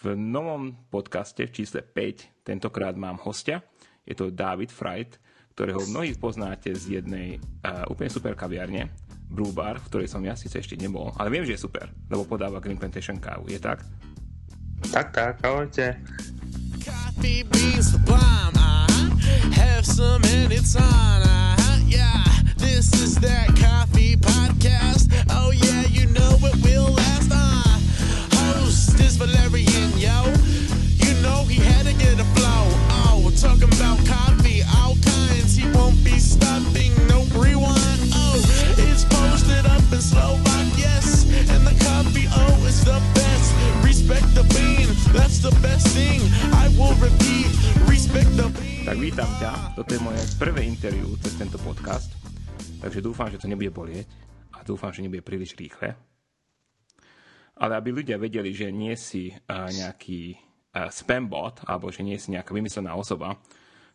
V novom podcaste v čísle 5 tentokrát mám hostia. Je to David Fright, ktorého mnohí poznáte z jednej uh, úplne super kaviarne, Brew Bar, v ktorej som ja síce ešte nebol, ale viem, že je super, lebo podáva Green Plantation kávu. Je tak? Tak, tak, ahojte. Coffee beans sublime, uh-huh. Have some and it's on, uh-huh. Yeah, this is that coffee podcast. Oh yeah, you know it will last, uh. Host is Valerian, yo. You know he had to get a flow. Oh, talking about coffee, all kinds. He won't be stopping, no rewind. Oh, it's posted up in Slovak, yes. And the coffee, oh, is the best. Respect the bean, that's the best thing. I will repeat, respect the bean. Tak vítam ťa, toto je moje prvé interview cez tento podcast, takže dúfam, že to nebude bolieť a dúfam, že nebude príliš rýchle. Ale aby ľudia vedeli, že nie si nejaký spambot, alebo že nie si nejaká vymyslená osoba,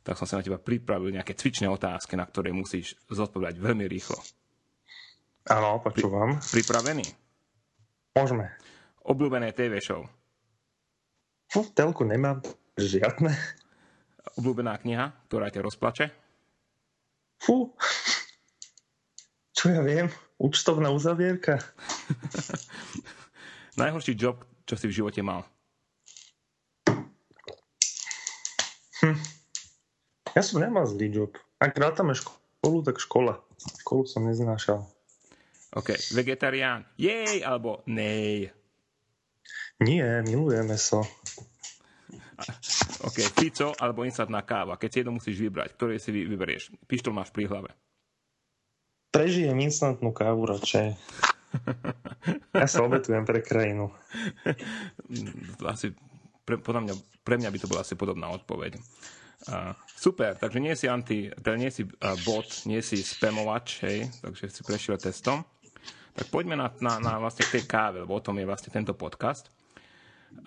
tak som sa na teba pripravil nejaké cvičné otázky, na ktoré musíš zodpovedať veľmi rýchlo. Áno, počúvam. Pripravený? Môžeme. Obľúbené TV show. Fú, telku nemám žiadne. Obľúbená kniha, ktorá ťa rozplače. Fú. Čo ja viem? Účtovná uzavierka. Najhorší job, čo si v živote mal. Ja som nemal zlý job. Ak rátame školu, tak škola. Školu som neznášal. OK, vegetarián, jej, alebo nej. Nie, milujeme so. OK, Fico alebo instantná káva. Keď si jedno musíš vybrať, ktoré si vy- vyberieš? Pištol máš pri hlave. Prežijem instantnú kávu radšej. Ja sa obetujem pre krajinu. Mm, Asi, pre, podľa mňa, pre mňa by to bola asi podobná odpoveď. Uh, super, takže nie si anti, teda nie si uh, bot, nie si spamovač, hej, takže si prešiel testom. Tak poďme na, na, na vlastne k tej káve, lebo o tom je vlastne tento podcast.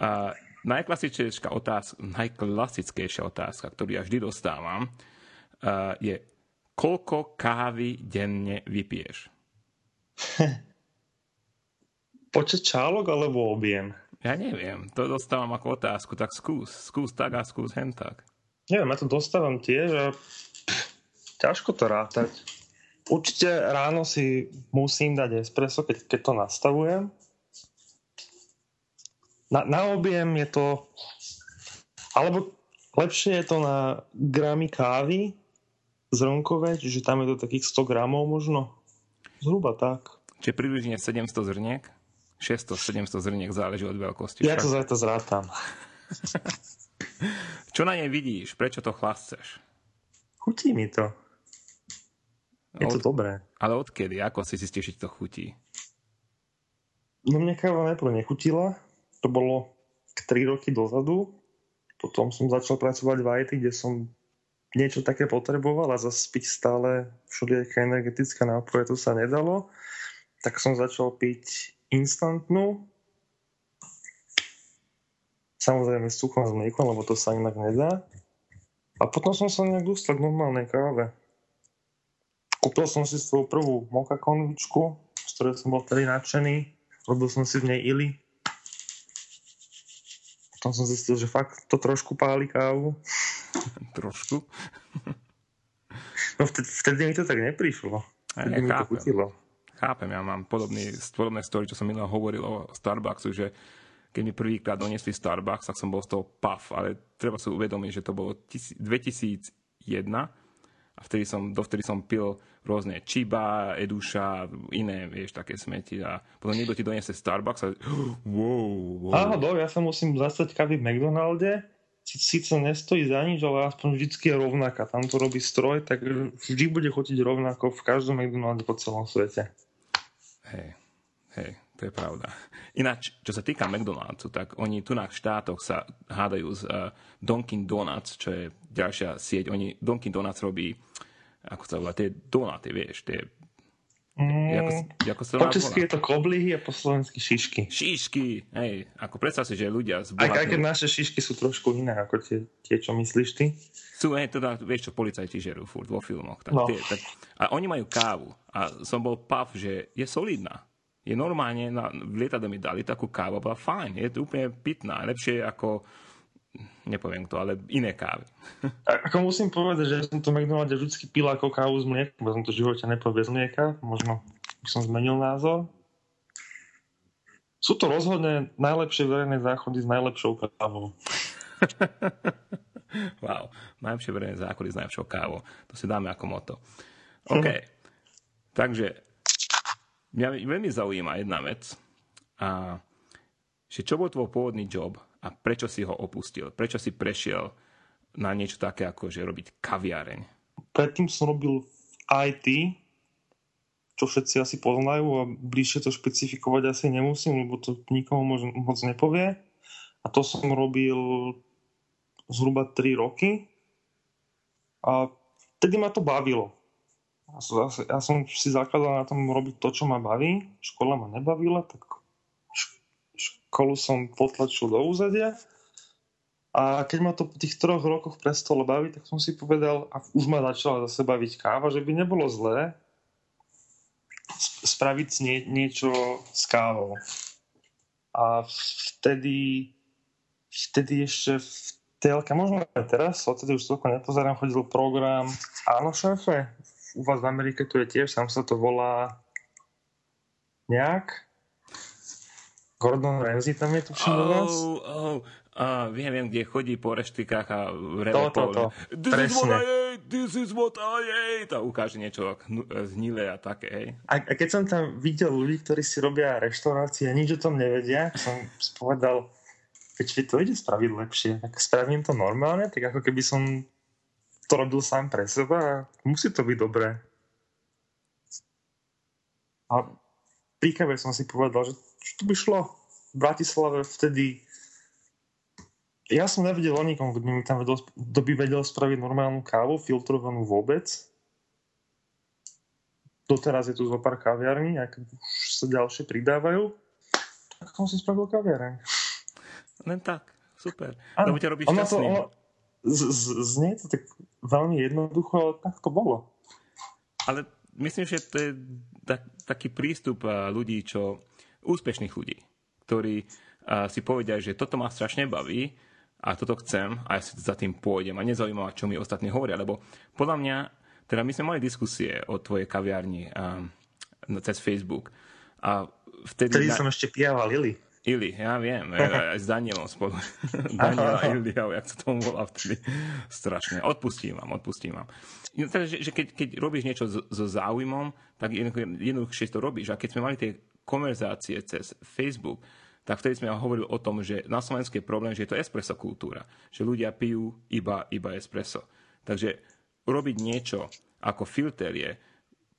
Uh, najklasickejšia otázka, najklasickejšia otázka, ktorú ja vždy dostávam, uh, je, koľko kávy denne vypiješ? Počet čálok alebo objem? Ja neviem, to dostávam ako otázku, tak skús, skús tak a skús hen tak. Neviem, ja to dostávam tiež a ťažko to rátať. Určite ráno si musím dať espresso, keď, keď to nastavujem. Na, na objem je to... Alebo lepšie je to na gramy kávy zrnkové, čiže tam je to takých 100 gramov možno. Zhruba tak. Čiže približne 700 zrniek, 600-700 zrniek záleží od veľkosti. Ja to za to zrátam. Čo na nej vidíš? Prečo to chlasceš? Chutí mi to. Je to Od, dobré. ale odkedy? Ako si zistíš, že to chutí? No mne káva najprv nechutila. To bolo 3 roky dozadu. Potom som začal pracovať v IT, kde som niečo také potreboval a zase piť stále všelijaké energetické nápoje, to sa nedalo. Tak som začal piť instantnú. Samozrejme s cukrom s mliekom, lebo to sa inak nedá. A potom som sa nejak dostal k normálnej káve. Kúpil som si svoju prvú moka konvičku, z ktorej som bol vtedy nadšený. Robil som si v nej ili. Potom som zistil, že fakt to trošku páli kávu. Trošku? No vtedy, vtedy mi to tak neprišlo. Vtedy mi to chutilo. Chápem, ja mám podobný, podobné story, čo som minulé hovoril o Starbucksu, že keď mi prvýkrát donesli Starbucks, tak som bol z toho puff, ale treba si uvedomiť, že to bolo tisí- 2001 a vtedy som, dovtedy som pil rôzne Chiba, Eduša, iné, vieš, také smeti a potom niekto ti doniesie Starbucks a wow, wow. Náhodou, ja sa musím zastať kávy v McDonalde. Sí- Síce nestojí za nič, ale aspoň vždycky je rovnaká. Tam to robí stroj, tak vždy bude chutiť rovnako v každom McDonalde po celom svete. Hej, hej, to je pravda. Ináč, čo sa týka McDonald'su, tak oni tu na štátoch sa hádajú s uh, Dunkin' Donuts, čo je ďalšia sieť. Oni, Dunkin' Donuts robí, ako sa volá, tie donaty, vieš, tie... Ako, ako sa Po česky je to koblihy a po slovensky šišky. Šíšky, hej, ako predstav si, že ľudia z Aj, aj keď naše šišky sú trošku iné ako tie, tie čo myslíš ty. Sú, hej, teda, vieš čo, policajti žerú furt vo filmoch. Tak No. tie, tak, a oni majú kávu. A som bol pav, že je solidná. je normálne, na, v lietadle mi dali takú kávu, bola fajn, je to úplne pitná, lepšie ako nepoviem to, ale iné kávy. Ako musím povedať, že som to McDonalde vždy pil ako kávu z mlieka, bo som to v živote nepil bez mlieka, možno by som zmenil názor. Sú to rozhodne najlepšie verejné záchody s najlepšou kávou. Wow, najlepšie verejné záchody s najlepšou kávou. To si dáme ako moto. OK. Takže mňa veľmi zaujíma jedna vec. A, že čo bol tvoj pôvodný job a prečo si ho opustil? Prečo si prešiel na niečo také, ako že robiť kaviareň? Predtým som robil v IT, čo všetci asi poznajú a bližšie to špecifikovať asi nemusím, lebo to nikomu moc nepovie. A to som robil zhruba 3 roky. A vtedy ma to bavilo. Ja som, si zakladal na tom robiť to, čo ma baví. Škola ma nebavila, tak školu som potlačil do úzadia. A keď ma to po tých troch rokoch prestalo baviť, tak som si povedal, a už ma začala zase baviť káva, že by nebolo zlé sp- spraviť nie, niečo s kávou. A vtedy, vtedy ešte v telke, možno aj teraz, odtedy už toľko nepozerám, chodil program Áno, šéfe, u vás v Amerike to je tiež, tam sa to volá nejak. Gordon Ramsay tam je tuším u. Oh, oh, a viem, viem, kde chodí po reštikách a reve To, to, to. This is what Presne. I ate, this is what I ate. A ukáže niečo hnu- znilé a také, hej. A, a keď som tam videl ľudí, ktorí si robia reštaurácie a nič o tom nevedia, som povedal, mi to ide spraviť lepšie, tak spravím to normálne, tak ako keby som to robil sám pre seba a musí to byť dobré. A pri som si povedal, že čo to by šlo v Bratislave vtedy ja som nevedel o nikom, kto by mi tam vedel, kto by vedel spraviť normálnu kávu, filtrovanú vôbec doteraz je tu zo pár kaviarní, ak už sa ďalšie pridávajú, tak som si spravil kaviareň. Len tak, super. Áno, Lebo ťa robíš ono to, šťastným. ono, z, z, znie to tak veľmi jednoducho, ale tak to bolo. Ale myslím, že to je tak, taký prístup a, ľudí, čo úspešných ľudí, ktorí si povedia, že toto ma strašne baví a toto chcem a ja si za tým pôjdem a nezaujíma, čo mi ostatní hovoria, lebo podľa mňa, teda my sme mali diskusie o tvojej kaviarni a, cez Facebook a vtedy... Vtedy na- som ešte pijával Lily. Ili, ja viem, aj s Danielom spolu. Daniel a Ilia, jak sa tomu volá vtedy. Strašne. Odpustím vám, odpustím vám. No, Takže, že keď, keď robíš niečo so, záujmom, tak jednoduchšie to robíš. A keď sme mali tie konverzácie cez Facebook, tak vtedy sme hovorili o tom, že na Slovensku je problém, že je to espresso kultúra. Že ľudia pijú iba, iba espresso. Takže urobiť niečo ako filter je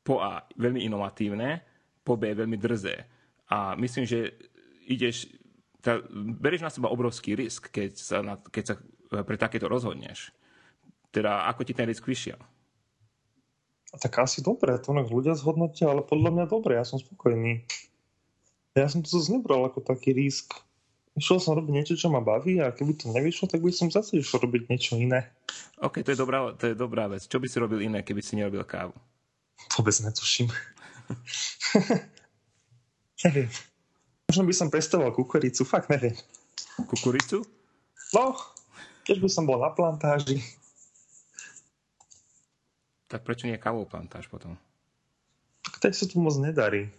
po A veľmi inovatívne, po B veľmi drzé. A myslím, že ideš, tá, berieš na seba obrovský risk, keď sa, na, keď sa e, pre takéto rozhodneš. Teda ako ti ten risk vyšiel? Tak asi dobre, to ľudia zhodnotia, ale podľa mňa dobre, ja som spokojný. Ja som to nebral ako taký risk. Išiel som robiť niečo, čo ma baví a keby to nevyšlo, tak by som zase išiel robiť niečo iné. OK, to je dobrá, to je dobrá vec. Čo by si robil iné, keby si nerobil kávu? Vôbec netuším. neviem. Možno by som pestoval kukuricu, fakt neviem. Kukuricu? No, keď by som bol na plantáži. Tak prečo nie kávou plantáž potom? Tak tak sa tu moc nedarí.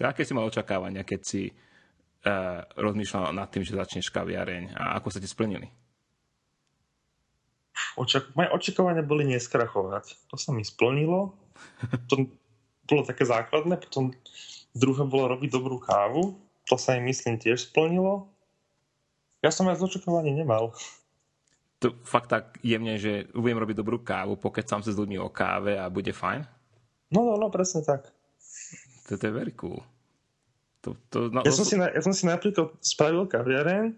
Teda aké si mal očakávania, keď si uh, rozmýšľal nad tým, že začneš kaviareň a ako sa ti splnili? Očak- moje očakávania boli neskrachovať. To sa mi splnilo. To bolo také základné. Potom druhé bolo robiť dobrú kávu. To sa im myslím tiež splnilo. Ja som viac očakávaní nemal. To fakt tak jemne, že budem robiť dobrú kávu, pokecám sa s ľuďmi o káve a bude fajn? No, no, no, presne tak. To, to je very cool. To, to, no, Ja som, si, na, ja som si napríklad spravil kaviareň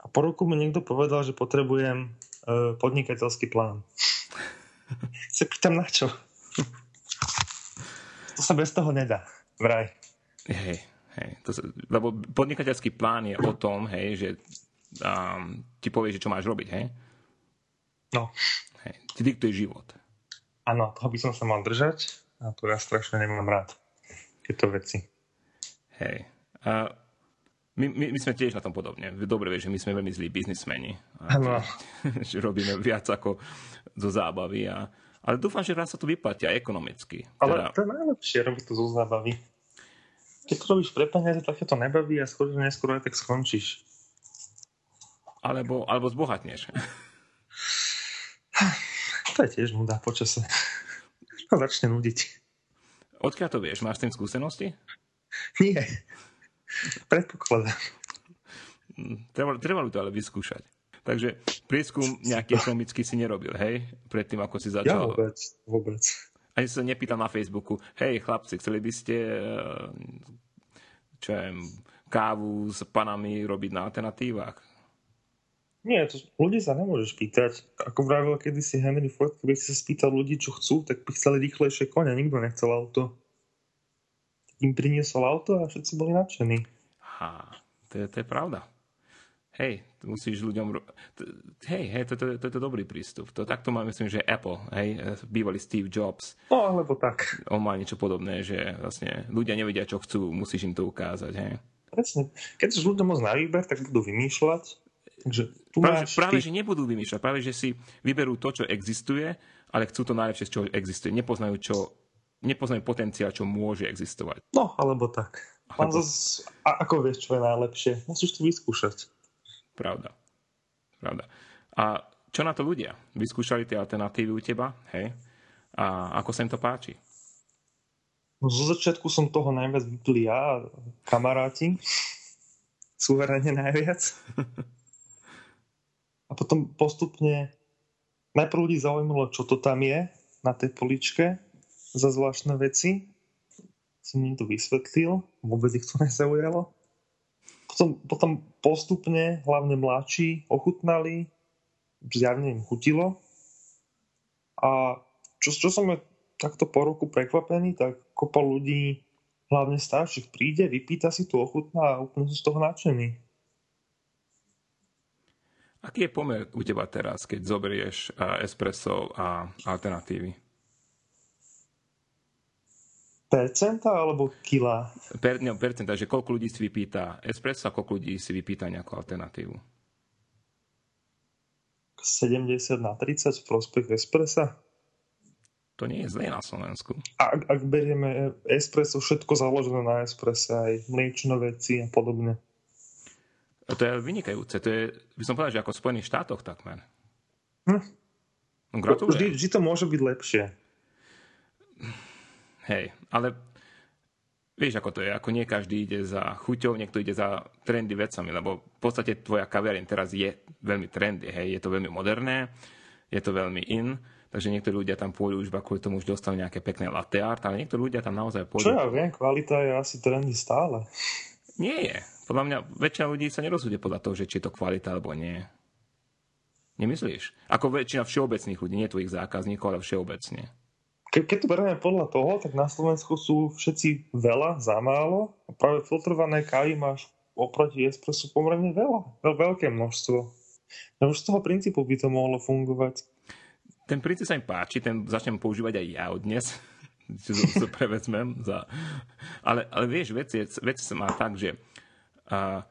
a po roku mi niekto povedal, že potrebujem uh, podnikateľský plán. sa pýtam na čo? to sa bez toho nedá. Vraj. Hej, hej. To sa, lebo podnikateľský plán je o tom, hej, že um, ti povie, že čo máš robiť, hej? No, hej. Ti diktuje život. áno, toho by som sa mal držať a to ja strašne nemám rád. Tieto veci. Hej. A my, my, my sme tiež na tom podobne. Dobre vieš, že my sme veľmi zlí biznismeni. Áno. že robíme viac ako zo zábavy. A, ale dúfam, že raz sa to vyplatí aj ekonomicky. Ale Teda, to je najlepšie robiť to zo zábavy. Keď to robíš pre peniaze, tak to nebaví a skôr neskôr aj tak skončíš. alebo, alebo zbohatneš. To je tiež nuda počase. To začne nudiť. Odkiaľ to vieš? Máš s tým skúsenosti? Nie. Predpokladám. Treba, treba to ale vyskúšať. Takže prieskum nejaký ekonomický si nerobil, hej? Predtým, ako si Ja začal. vôbec, vôbec. Ani sa nepýtal na Facebooku, hej chlapci, chceli by ste eh, čo ja viem, kávu s panami robiť na alternatívach? Nie, to ľudí sa nemôžeš pýtať. Ako vravil kedysi Henry Ford, keby si sa spýtal ľudí, čo chcú, tak by chceli rýchlejšie kone. Nikto nechcel auto. Im priniesol auto a všetci boli nadšení. Ha, to je, to je pravda. Hej, musíš ľuďom... Hej, hej, to, to, to, to je dobrý prístup. To takto má, myslím, že Apple, hej, bývalý Steve Jobs, No, alebo tak. on má niečo podobné, že vlastne ľudia nevedia, čo chcú, musíš im to ukázať, hej. Presne. Keď už ľuďom moc na výber, tak budú vymýšľať. Takže tu Práve, máš práve ty... že nebudú vymýšľať, práve, že si vyberú to, čo existuje, ale chcú to najlepšie, z čoho existuje. Nepoznajú, čo, nepoznajú potenciál, čo môže existovať. No, alebo tak. Alebo- zas, a ako vieš, čo je najlepšie? Musíš to vyskúšať. Pravda. Pravda. A čo na to ľudia? Vyskúšali tie alternatívy u teba? Hej? A ako sa im to páči? No, zo začiatku som toho najviac vypil ja kamaráti. Suverene najviac. A potom postupne najprv ľudí zaujímalo, čo to tam je na tej poličke za zvláštne veci. Som im to vysvetlil, vôbec ich to nezaujalo. Potom, potom postupne, hlavne mladší, ochutnali, zjavne im chutilo. A čo, čo som je takto po roku prekvapený, tak kopa ľudí, hlavne starších, príde, vypýta si tu ochutná a úplne sú z toho nadšení. Aký je pomer u teba teraz, keď zoberieš a, espresso a alternatívy? Percenta alebo kila? Per, no, percenta, že koľko ľudí si vypýta espresso a koľko ľudí si vypýta nejakú alternatívu? 70 na 30 v prospech espressa? To nie je zlé na Slovensku. Ak, ak berieme espresso, všetko založené na espresse, aj mliečne veci a podobne. A to je vynikajúce. To je, by som povedal, že ako v Spojených štátoch takmer. Hm. No, Vždy, gratulujem. vždy to môže byť lepšie. Hej, ale vieš, ako to je. Ako nie každý ide za chuťou, niekto ide za trendy vecami, lebo v podstate tvoja kaviareň teraz je veľmi trendy, hej. Je to veľmi moderné, je to veľmi in, takže niektorí ľudia tam pôjdu už kvôli tomu, už dostanú nejaké pekné latte art, ale niektorí ľudia tam naozaj Čo pôjdu. ja viem, kvalita je asi trendy stále. Nie je. Podľa mňa väčšina ľudí sa nerozhoduje podľa toho, že či je to kvalita alebo nie. Nemyslíš? Ako väčšina všeobecných ľudí, nie tvojich zákazníkov, ale všeobecne. Ke, keď to berieme podľa toho, tak na Slovensku sú všetci veľa za málo a práve filtrované kávy máš oproti espresso pomerne veľa, veľ, veľké množstvo. No už z toho princípu by to mohlo fungovať. Ten princíp sa mi páči, ten začnem používať aj ja od dnes. Čiže to, to prevezmem. Za... Ale, ale vieš, vec, je, vec sa má tak, že a,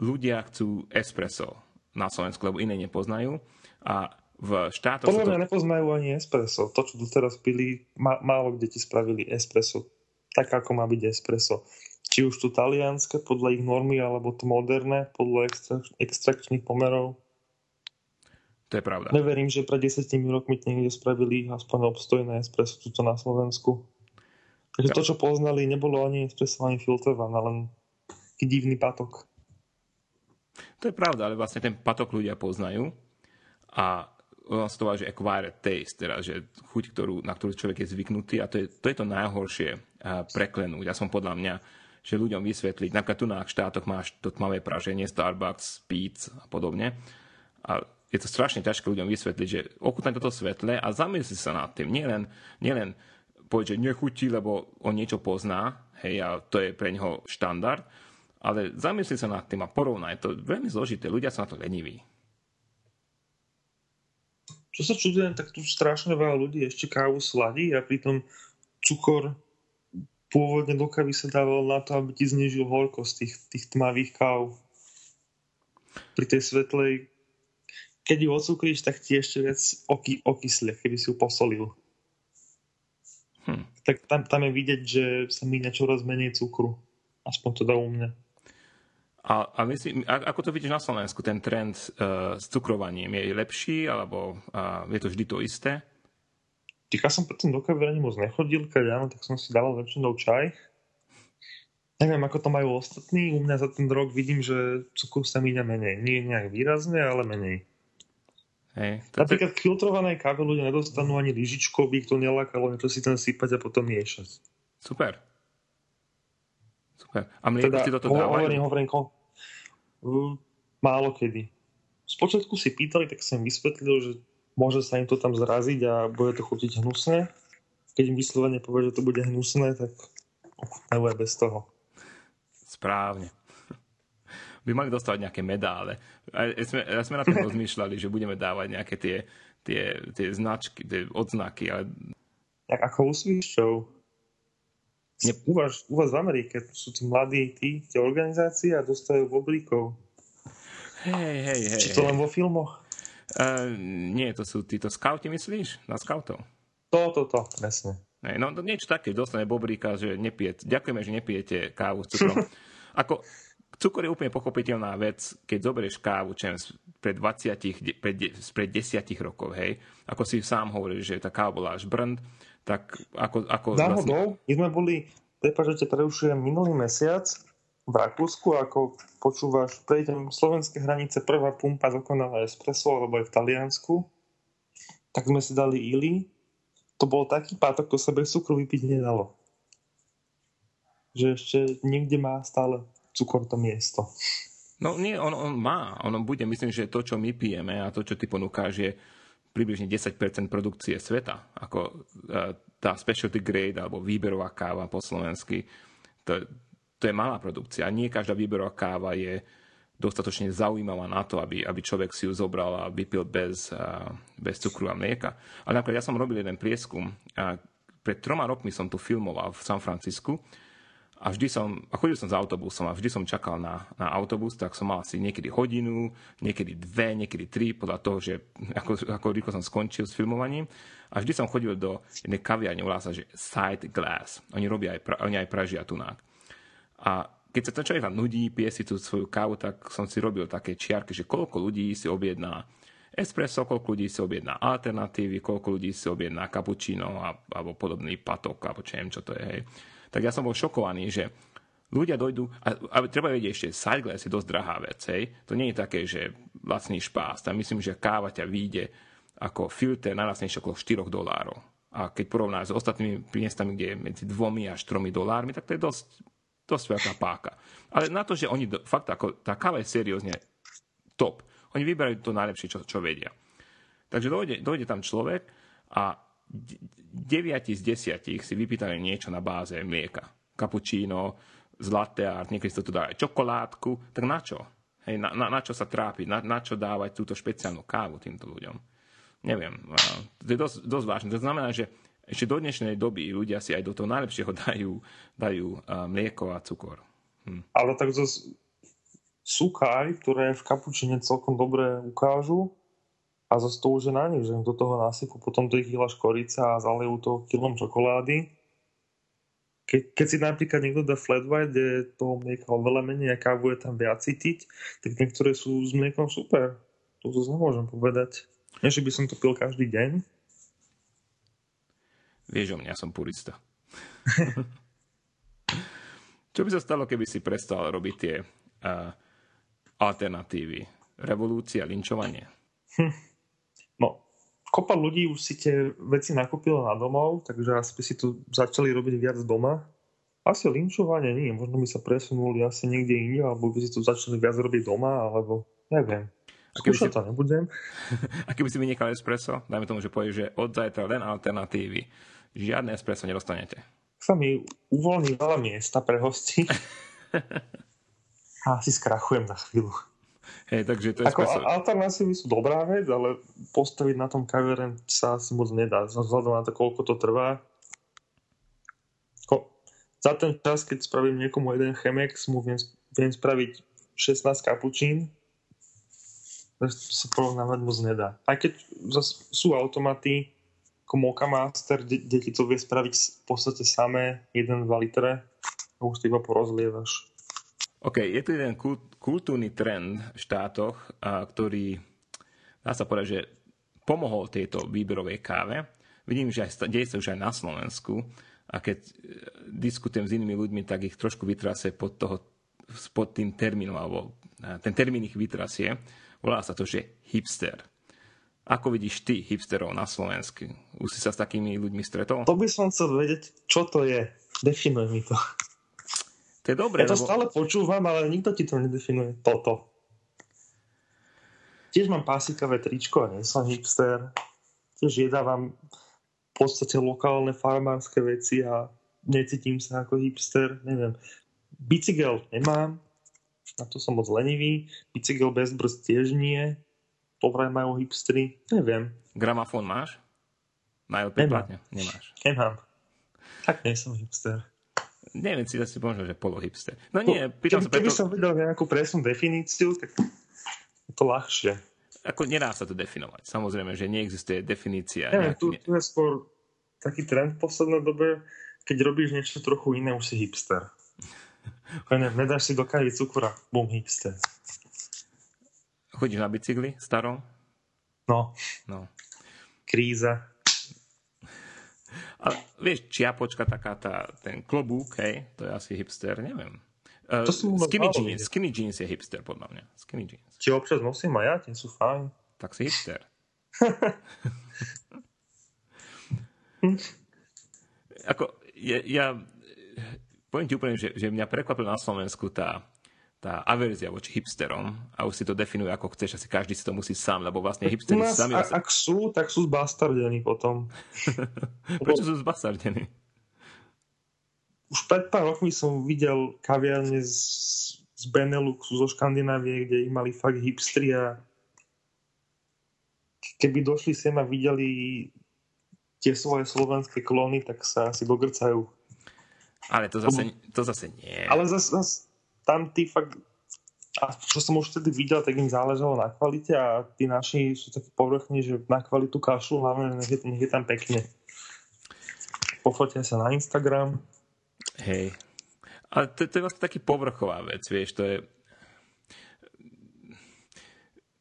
ľudia chcú espresso na Slovensku, lebo iné nepoznajú. A v štátoch... Podľa mňa nepoznajú ani espresso. To, čo tu teraz pili, má, málo kde ti spravili espresso. Tak, ako má byť espresso. Či už tu talianske podľa ich normy, alebo to moderné podľa extra, extrakčných pomerov. To je pravda. Neverím, že pred 10 rokmi niekde spravili aspoň obstojné espresso tuto na Slovensku. Takže to, čo poznali, nebolo ani espresso, ani filtrované, len taký divný patok. To je pravda, ale vlastne ten patok ľudia poznajú a sa to že acquired taste, teda, že chuť, ktorú, na ktorú človek je zvyknutý a to je to, je to najhoršie a preklenúť. Ja som podľa mňa, že ľuďom vysvetliť, napríklad tu na štátoch máš to tmavé praženie, Starbucks, Peets a podobne a je to strašne ťažké ľuďom vysvetliť, že ochutnať toto svetle a zamysli sa nad tým. Nielen, nielen povedať, že nechutí, lebo on niečo pozná, hej, a to je pre neho štandard, ale zamysli sa nad tým a porovnaj. To je veľmi zložité. Ľudia sú na to leniví. Čo sa čudujem, tak tu strašne veľa ľudí ešte kávu sladí a pritom cukor pôvodne do kávy sa dával na to, aby ti znižil horkosť tých, tých tmavých káv. Pri tej svetlej, keď ju odsúkriš, tak ti ešte viac oky, okyslie, keby si ju posolil. Hm. Tak tam, tam je vidieť, že sa míňa čoraz menej cukru. Aspoň teda u mňa. A, a myslím, ako to vidíš na Slovensku, ten trend uh, s cukrovaním? Je lepší, alebo uh, je to vždy to isté? Týka som predtým do kaviarní moc nechodil, keď áno, tak som si dával väčšinou čaj. Neviem, ako to majú ostatní. U mňa za ten rok vidím, že cukru sa míňa menej. Nie nejak výrazne, ale menej. Hej, to, Napríklad k filtrovanej káve ľudia nedostanú ani ich to nelákalo, to si tam sypať a potom miešať. super. Super. A mlieko Teda, ti toto dávajú? hovorím, hovorím, Mm, málo kedy. Spočiatku si pýtali, tak som vysvetlil, že môže sa im to tam zraziť a bude to chutiť hnusne. Keď im vyslovene povie, že to bude hnusné, tak ochutnajú aj bez toho. Správne. By mali dostať nejaké medále. A sme, a sme na tom rozmýšľali, že budeme dávať nejaké tie, tie, tie značky, tie odznaky, ale Jak ako u Switchov. Ne- U vás, u vás v Amerike sú tí mladí tí, tie organizácie a dostajú bobríkov. hej, hej, hej. Či to hej. len vo filmoch? Uh, nie, to sú títo skauti, myslíš? Na skautov? To, to, to, presne. Hej, no to niečo také, dostane bobríka, že nepijete, ďakujeme, že nepijete kávu s cukrom. Ako, cukor je úplne pochopiteľná vec, keď zoberieš kávu čo pred 20, de- pred, pred 10 rokov, hej, ako si sám hovoril, že tá káva bola až brnd, tak ako, ako Náhodou, my sme boli, prepáč, že prerušujem, minulý mesiac v Rakúsku, ako počúvaš, prejdem slovenské hranice, prvá pumpa dokonalá espresso, alebo aj v Taliansku, tak sme si dali ili. To bol taký pátok, to sa bez cukru vypiť nedalo. Že ešte niekde má stále cukor to miesto. No nie, on, on má, on bude, myslím, že to, čo my pijeme a to, čo ty ponúkáš, je približne 10% produkcie sveta. Ako uh, tá specialty grade alebo výberová káva po slovensky, to, to je malá produkcia. Nie každá výberová káva je dostatočne zaujímavá na to, aby, aby človek si ju zobral a vypil bez, uh, bez cukru a mlieka. Ale napríklad ja som robil jeden prieskum pred troma rokmi som tu filmoval v San Francisku a vždy som, a chodil som za autobusom a vždy som čakal na, na autobus, tak som mal asi niekedy hodinu, niekedy dve, niekedy tri, podľa toho, že ako, ako rýchlo som skončil s filmovaním. A vždy som chodil do jednej kaviarne, volá sa, že Side Glass. Oni robia aj, oni aj pražia tunák. A keď sa ten človek nudí, pije si tú svoju kávu, tak som si robil také čiarky, že koľko ľudí si objedná espresso, koľko ľudí si objedná alternatívy, koľko ľudí si objedná cappuccino a, alebo podobný patok, alebo čo čo to je. Hej. Tak ja som bol šokovaný, že ľudia dojdú, a, a treba vedieť ešte, sideglass je dosť drahá vec, hej. To nie je také, že lacný špás. Tam myslím, že káva ťa vyjde ako filter najlacnejšie okolo 4 dolárov. A keď porovnáš s ostatnými miestami, kde je medzi 2 až 3 dolármi, tak to je dosť, dosť veľká páka. Ale na to, že oni, do- fakt ako, tá káva je seriózne top. Oni vyberajú to najlepšie, čo, čo vedia. Takže dojde, dojde tam človek a 9 z 10 si vypýtajú niečo na báze mlieka. Cappuccino, z latte art, niekedy to tu dá aj čokoládku. Tak na čo? Hej, na, na, na čo sa trápiť? Na, na čo dávať túto špeciálnu kávu týmto ľuďom? Neviem. To je dosť, dosť vážne. To znamená, že ešte do dnešnej doby ľudia si aj do toho najlepšieho dajú, dajú mlieko a cukor. Ale tak zase sú kávy, ktoré v kapučine celkom dobre ukážu a to už na nich, že do toho nasypú potom do ich kila škorica a zalejú to kilom čokolády. Ke, keď si napríklad niekto dá flat white, kde toho mlieka oveľa menej a kávu je tam viac cítiť, tak niektoré sú s mliekom super. To zase nemôžem povedať. Nie, že by som to pil každý deň. Vieš o mňa, som purista. Čo by sa stalo, keby si prestal robiť tie uh, alternatívy? Revolúcia, linčovanie? kopa ľudí už si tie veci nakúpila na domov, takže asi by si tu začali robiť viac doma. Asi linčovanie nie, možno by sa presunuli asi niekde inde, alebo by si tu začali viac robiť doma, alebo neviem. A keby Skúšať si- to nebudem. A keby si vynechal espresso, dajme tomu, že povieš, že od zajtra len alternatívy. Žiadne espresso nedostanete. Sa mi uvoľní veľa miesta pre hostí. A asi skrachujem na chvíľu. Hej, takže to je Ako alternatívy sú dobrá vec, ale postaviť na tom kaveren sa asi moc nedá. Vzhľadom na to, koľko to trvá. Ko- za ten čas, keď spravím niekomu jeden Chemex, mu viem, viem spraviť 16 kapučín. To sa porovnávať moc nedá. Aj keď zas sú automaty, ako Mocha Master, kde, kde ti to vie spraviť v podstate samé 1-2 litre a už ty iba porozlievaš. OK, je tu jeden kult, kultúrny trend v štátoch, a, ktorý, dá sa povedať, že pomohol tejto výberovej káve. Vidím, že aj, deje sa už aj na Slovensku a keď e, diskutujem s inými ľuďmi, tak ich trošku vytrasie pod, toho, pod tým termínom, alebo e, ten termín ich vytrasie. Volá sa to, že hipster. Ako vidíš ty hipsterov na Slovensku? Už si sa s takými ľuďmi stretol? To by som chcel vedieť, čo to je. Definuj mi to. To je dobré, Ja to lebo... stále počúvam, ale nikto ti to nedefinuje. Toto. Tiež mám pásikavé tričko a nie som hipster. Tiež jedávam v podstate lokálne farmárske veci a necítim sa ako hipster. Neviem. Bicykel nemám, na to som moc lenivý. Bicykel bez brzd tiež nie. To majú hipstri. Neviem. Gramafón máš? Nemám. platne? Nemáš. Nemám. Tak nie som hipster. Neviem si asi možno, že polohipster. No nie, pýtam Keby, sa keby preto, som vedel nejakú presnú definíciu, tak je to ľahšie. ako nedá sa to definovať. Samozrejme, že neexistuje definícia. Neviem, tu, tu je skôr taký trend v poslednej dobe, keď robíš niečo trochu iné, už si hipster. Ne, nedáš si do kávy cukor a bum, hipster. Chodíš na bicykli starom? No, No. kríza. Ale vieš, čiapočka, taká tá, ten klobúk, hej, to je asi hipster, neviem. Uh, To vôbec skinny, málo jeans, skinny jeans je hipster, podľa mňa. Skinny jeans. Ti občas nosím aj ja, tie sú fajn. Tak si hipster. Ako, ja, ja poviem ti úplne, že, že mňa prekvapila na Slovensku tá, tá averzia voči hipsterom a už si to definuje ako chceš, asi každý si to musí sám, lebo vlastne U hipsteri nás, sami... a, ak sú, tak sú zbastardení potom. Prečo sú zbasardení? Už pred pár rokmi som videl kaviarne z, z Beneluxu, zo Škandinávie, kde ich mali fakt hipstri a keby došli sem a videli tie svoje slovenské klony, tak sa asi dogrcajú. Ale to zase, to zase nie. Ale zase zas, tam tí fakt a čo som už vtedy videl, tak im záležalo na kvalite a tí naši sú takí povrchní, že na kvalitu kašu, hlavne nech je, nech je tam pekne. Pofotia sa na Instagram. Hej. Ale to, to je vlastne taký povrchová vec, vieš, to je...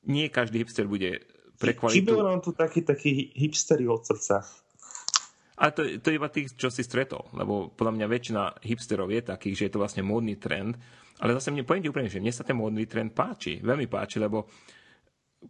Nie každý hipster bude pre kvalitu, nám tu takí, takí hipstery od srdca. ale to, to je iba tých, čo si stretol, lebo podľa mňa väčšina hipsterov je takých, že je to vlastne módny trend, ale zase mne poviem ti úplne, že mne sa ten módny trend páči, veľmi páči, lebo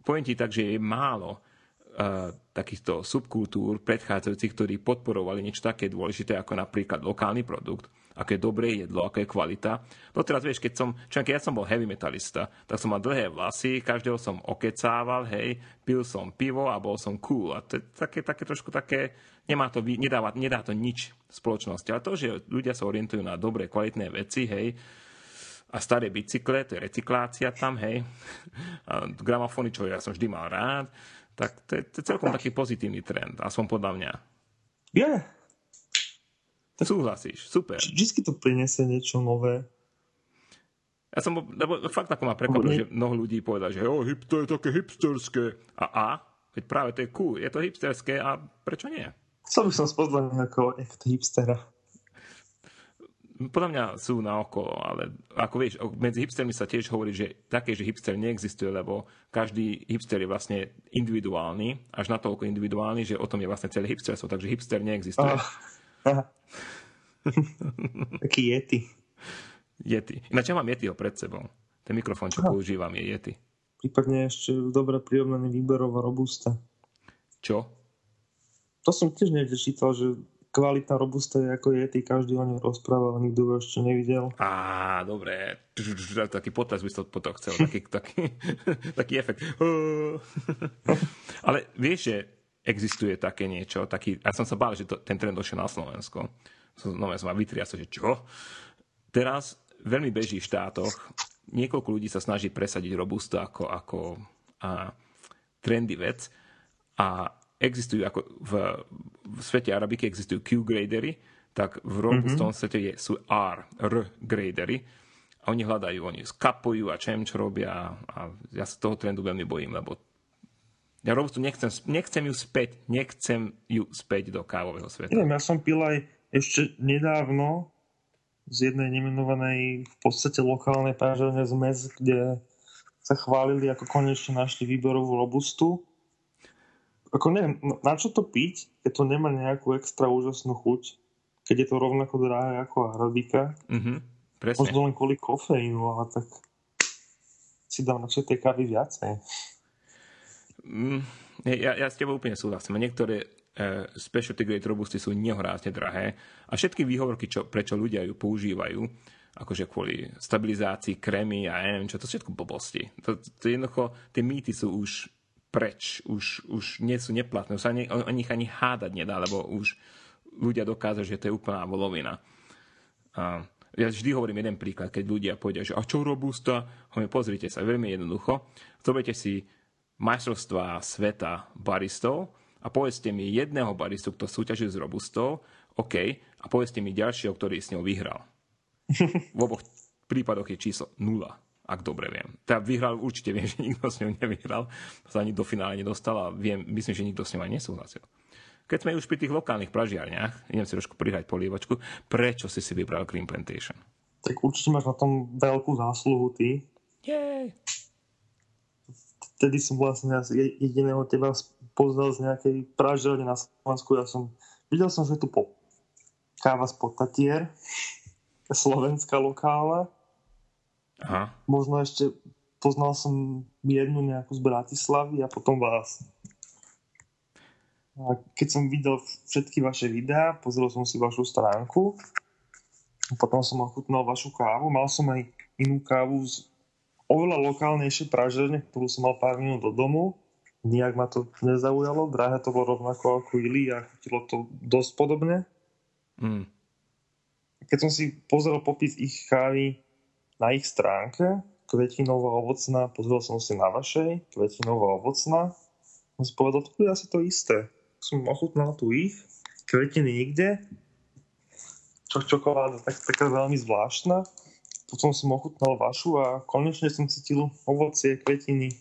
poviem ti tak, že je málo uh, takýchto subkultúr predchádzajúcich, ktorí podporovali niečo také dôležité ako napríklad lokálny produkt, aké je dobré jedlo, aká je kvalita. No teraz vieš, keď som, čo keď ja som bol heavy metalista, tak som mal dlhé vlasy, každého som okecával, hej, pil som pivo a bol som cool. A to je také, také trošku také, nemá to, nedáva, nedá to nič spoločnosti. Ale to, že ľudia sa orientujú na dobré, kvalitné veci, hej, a staré bicykle, to je recyklácia tam, hej, a gramofóny, čo ja som vždy mal rád, tak to je, to je celkom taký pozitívny trend, aspoň podľa mňa. Je, Súhlasíš, super. vždy to priniesie niečo nové. Ja som, lebo fakt ako ma prekvapilo, že mnoho ľudí povedal, že oh, hip, to je také hipsterské. A a? Veď práve to je cool, je to hipsterské a prečo nie? Chcel by som spoznať nejakého hipstera. Podľa mňa sú na okolo, ale ako vieš, medzi hipstermi sa tiež hovorí, že také, že hipster neexistuje, lebo každý hipster je vlastne individuálny, až natoľko individuálny, že o tom je vlastne celé hipsterstvo, takže hipster neexistuje. Ah, aha. Taký jety. Yeti. Ináč ja mám Yetiho pred sebou. Ten mikrofón, čo používam, je Yeti. Prípadne ešte dobre prirovnaný výberov robusta. Čo? To som tiež niekde čítal, že kvalitná robusta je ako jety, každý o nej rozprával, nikto ho ešte nevidel. Á, dobre. Taký potles by som potom chcel, taký, taký, taký efekt. Ale vieš, že existuje také niečo, taký, ja som sa bál, že to, ten trend došiel na Slovensko. Som, no, ja som ma vytriasol, že čo? Teraz veľmi beží v štátoch, niekoľko ľudí sa snaží presadiť robusto ako, ako a, trendy vec a existujú ako v, v svete arabiky existujú Q-gradery, tak v robustom mm-hmm. svete je, sú R, R gradery a oni hľadajú, oni skapujú a čem, čo robia a ja sa toho trendu veľmi bojím, lebo ja robustu nechcem, nechcem ju späť, nechcem ju späť do kávového sveta. Neviem, ja som pil aj ešte nedávno z jednej nemenovanej v podstate lokálnej prážovne zmes, kde sa chválili, ako konečne našli výberovú robustu. Ako neviem, na čo to piť, keď to nemá nejakú extra úžasnú chuť, keď je to rovnako drahé ako arabika. Mhm, presne. Možno len kvôli kofeínu, ale tak si dám na tej kávy viacej. Mm, ja, ja s tebou úplne súhlasím. Niektoré uh, specialty grade robusty sú nehorázne drahé a všetky výhovorky, čo, prečo ľudia ju používajú, akože kvôli stabilizácii krémy a ja neviem čo, to sú všetko blbosti. To, to jednoducho, tie mýty sú už preč, už, už nie sú neplatné, už sa ani, o, o nich ani hádať nedá, lebo už ľudia dokážu, že to je úplná volovina. A ja vždy hovorím jeden príklad, keď ľudia povedia, že a čo robusta? Hovorím, pozrite sa, veľmi jednoducho. Zoberte si majstrovstvá sveta baristov a povedzte mi jedného baristu, kto súťažil s robustou, OK, a povedzte mi ďalšieho, ktorý s ňou vyhral. V oboch prípadoch je číslo 0, ak dobre viem. Teda vyhral, určite viem, že nikto s ňou nevyhral, sa ani do finále nedostal a viem, myslím, že nikto s ňou ani nesúhlasil. Keď sme už pri tých lokálnych pražiarniach, idem si trošku prihrať polievočku, prečo si si vybral Green Plantation? Tak určite máš na tom veľkú zásluhu ty. Jej. Vtedy som vlastne jediného teba poznal z nejakej pražiarne na Slovensku. Ja som, videl som, že tu po káva z Potatier, slovenská lokála. Aha. Možno ešte poznal som jednu nejakú z Bratislavy a potom vás. A keď som videl všetky vaše videá, pozrel som si vašu stránku, potom som ochutnal vašu kávu, mal som aj inú kávu z oveľa lokálnejšej pražerne, ktorú som mal pár minút do domu. Nijak ma to nezaujalo, drahé to bolo rovnako ako Ili a chutilo to dosť podobne. Mm. Keď som si pozrel popis ich kávy na ich stránke, kvetinová ovocná, pozrel som si na vašej, kvetinová ovocná, som si povedal, to je asi to isté som ochutnal tu ich, kvetiny nikde, čo, čokoláda tak, taká veľmi zvláštna. Potom som ochutnal vašu a konečne som cítil ovocie, kvetiny.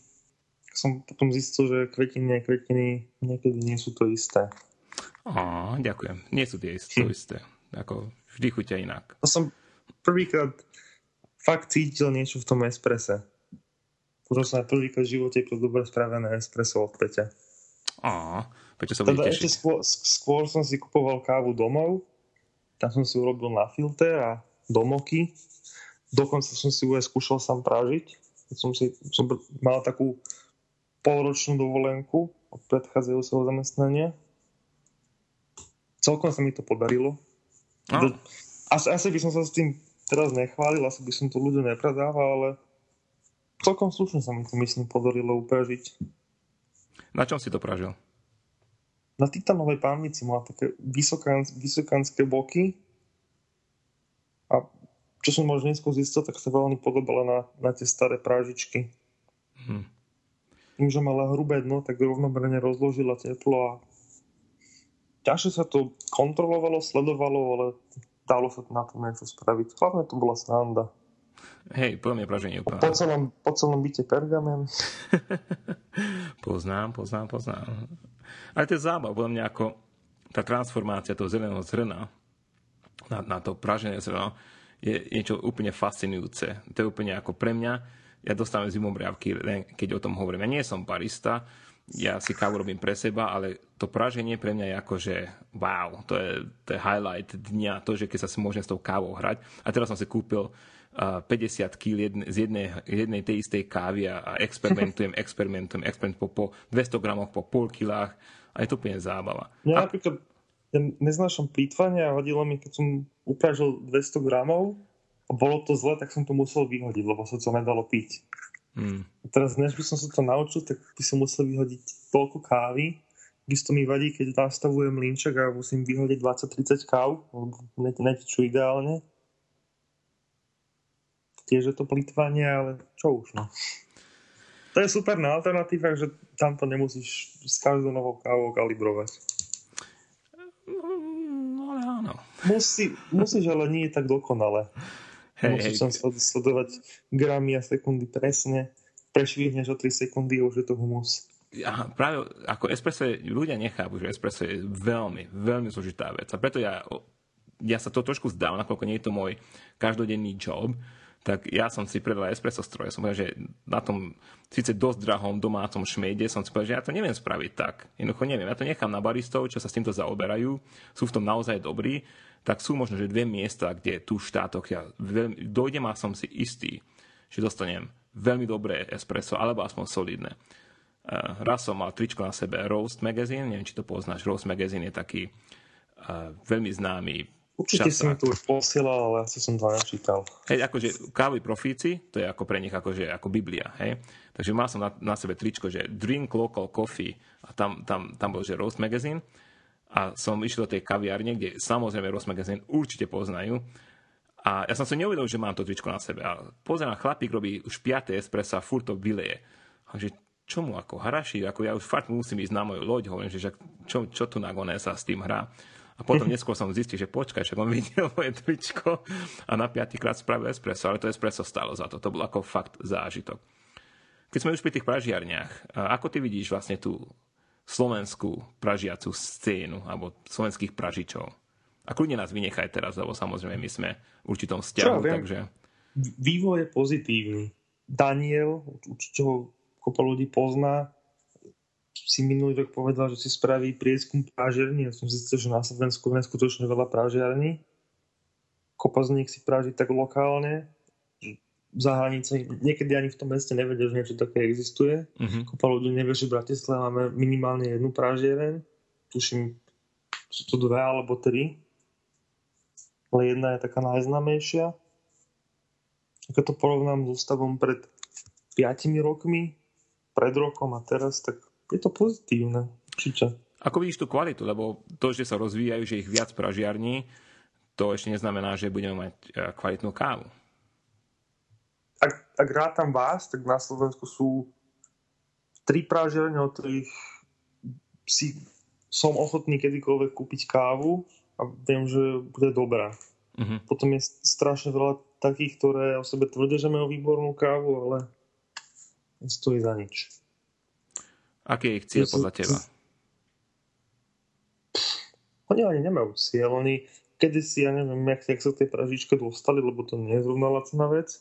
Som potom zistil, že kvetiny a kvetiny niekedy nie sú to isté. Á, ďakujem. Nie sú tie isté, to isté. Ako vždy chutia inak. To som prvýkrát fakt cítil niečo v tom esprese. Možno som aj prvýkrát v živote pil dobre spravené espresso od Peťa. Á, Prečo sa Teda ešte skôr, skôr som si kupoval kávu domov, tam som si urobil na filter a domoky. Dokonca som si ju aj skúšal sám pražiť. Som, si, som mal takú polročnú dovolenku od predchádzajúceho zamestnania. Celkom sa mi to podarilo. No. Asi, asi by som sa s tým teraz nechválil, asi by som to ľuďom nepredával, ale celkom slušne sa mi to myslím podarilo upražiť. Na čom si to pražil? Na titanovej pánvici má také vysokán, vysokánske boky a čo som možno neskôr zistil, tak sa veľmi podobala na, na tie staré prážičky. Hm. Tým, že mala hrubé dno, tak rovnomerne rozložila teplo a ťažšie sa to kontrolovalo, sledovalo, ale dalo sa na to niečo spraviť. Hlavne to bola sranda. Hej, mňa praženie úplne. Po celom, po celom byte pergamen. poznám, poznám, poznám. Ale to je zábav, podľa mňa ako tá transformácia toho zeleného zrna na, na to pražené zrno je niečo úplne fascinujúce. To je úplne ako pre mňa, ja dostávam zimobriavky, keď o tom hovorím. Ja nie som barista, ja si kávu robím pre seba, ale to praženie pre mňa je ako, že wow, to je, to je highlight dňa, to, že keď sa si môžem s tou kávou hrať. A teraz som si kúpil uh, 50 kg jedne, z jednej, jednej tej istej kávy a, a experimentujem, experimentujem, experimentujem po, po 200 gramoch, po pol kilách a je to úplne zábava. Ja A, napríklad ja neznášam plýtvanie a hodilo mi, keď som upražil 200 gramov a bolo to zle, tak som to musel vyhodiť, lebo sa to nedalo piť. Mm, teraz, než by som sa to naučil, tak by som musel vyhodiť toľko kávy. Isto mi vadí, keď nastavujem linček a musím vyhodiť 20-30 káv, lebo ne- netečú ideálne. Tiež je to plýtvanie, ale čo už, no. To je super na alternatívach, že tam to nemusíš s každou novou kávou kalibrovať. no ale áno. Musí, musíš, ale nie je tak dokonale. Hej, Musíš tam sled- sledovať gramy a sekundy presne. Prešvihneš o 3 sekundy a už je to humus. Aha, práve ako espresso je, ľudia nechápu, že espresso je veľmi, veľmi zložitá vec. A preto ja, ja sa to trošku zdávam, nakoľko nie je to môj každodenný job, tak ja som si predal espresso stroj. Som povedal, že na tom síce dosť drahom domácom šmejde som si povedal, že ja to neviem spraviť tak. Jednoducho neviem. Ja to nechám na baristov, čo sa s týmto zaoberajú. Sú v tom naozaj dobrí. Tak sú možno, že dve miesta, kde tu v štátoch ja veľmi, dojdem a som si istý, že dostanem veľmi dobré espresso, alebo aspoň solidné. Uh, raz som mal tričko na sebe Roast Magazine, neviem, či to poznáš. Roast Magazine je taký uh, veľmi známy Určite si mi to už posielal, ale asi som to nečítal. Hej, akože kávoví profíci, to je ako pre nich akože, ako Biblia, hej. Takže mal som na, na sebe tričko, že drink local coffee a tam, tam, tam bol, že Roast Magazine a som išiel do tej kaviárne, kde samozrejme Roast Magazine určite poznajú a ja som si neuvedol, že mám to tričko na sebe a pozerám, chlapík robí už 5. espresso a furt to vyleje. Takže čomu ako haraši, ako ja už fakt musím ísť na moju loď, hovorím, že čo, čo tu na sa s tým hrá. A potom neskôr som zistil, že počkaj, však on videl moje tričko a na piatýkrát spravil espresso, ale to espresso stalo za to. To bol ako fakt zážitok. Keď sme už pri tých pražiarniach, ako ty vidíš vlastne tú slovenskú pražiacu scénu alebo slovenských pražičov? A kľudne nás vynechaj teraz, lebo samozrejme my sme v určitom vzťahu, Čo ja takže... Vývoj je pozitívny. Daniel, určite ho kopa ľudí pozná, si minulý rok povedal, že si spraví prieskum prážiarní. Ja som zistil, že na Slovensku je skutočne veľa prážiarní. Kopa z nich si práži tak lokálne, za hranice, niekedy ani v tom meste nevedia, že niečo také existuje. Mhm. Kopa ľudí nevie, že v Bratislave máme minimálne jednu prážiareň. Tuším, sú to dve alebo tri. Ale jedna je taká najznámejšia. Keď to porovnám so stavom pred 5 rokmi, pred rokom a teraz, tak je to pozitívne. Určite. Ako vidíš tú kvalitu? Lebo to, že sa rozvíjajú, že ich viac pražiarní, to ešte neznamená, že budeme mať eh, kvalitnú kávu. Ak, ak rátam vás, tak na Slovensku sú tri prážiarne, od ktorých si som ochotný kedykoľvek kúpiť kávu a viem, že bude dobrá. Mhm. Potom je strašne veľa takých, ktoré o sebe tvrdia, že majú výbornú kávu, ale nestojí za nič. Aký je ich cieľ podľa teba? Oni ani nemajú cieľ, oni kedysi, ja neviem, jak, jak sa k tej pražičke dostali, lebo to nie je zrovna lacná vec.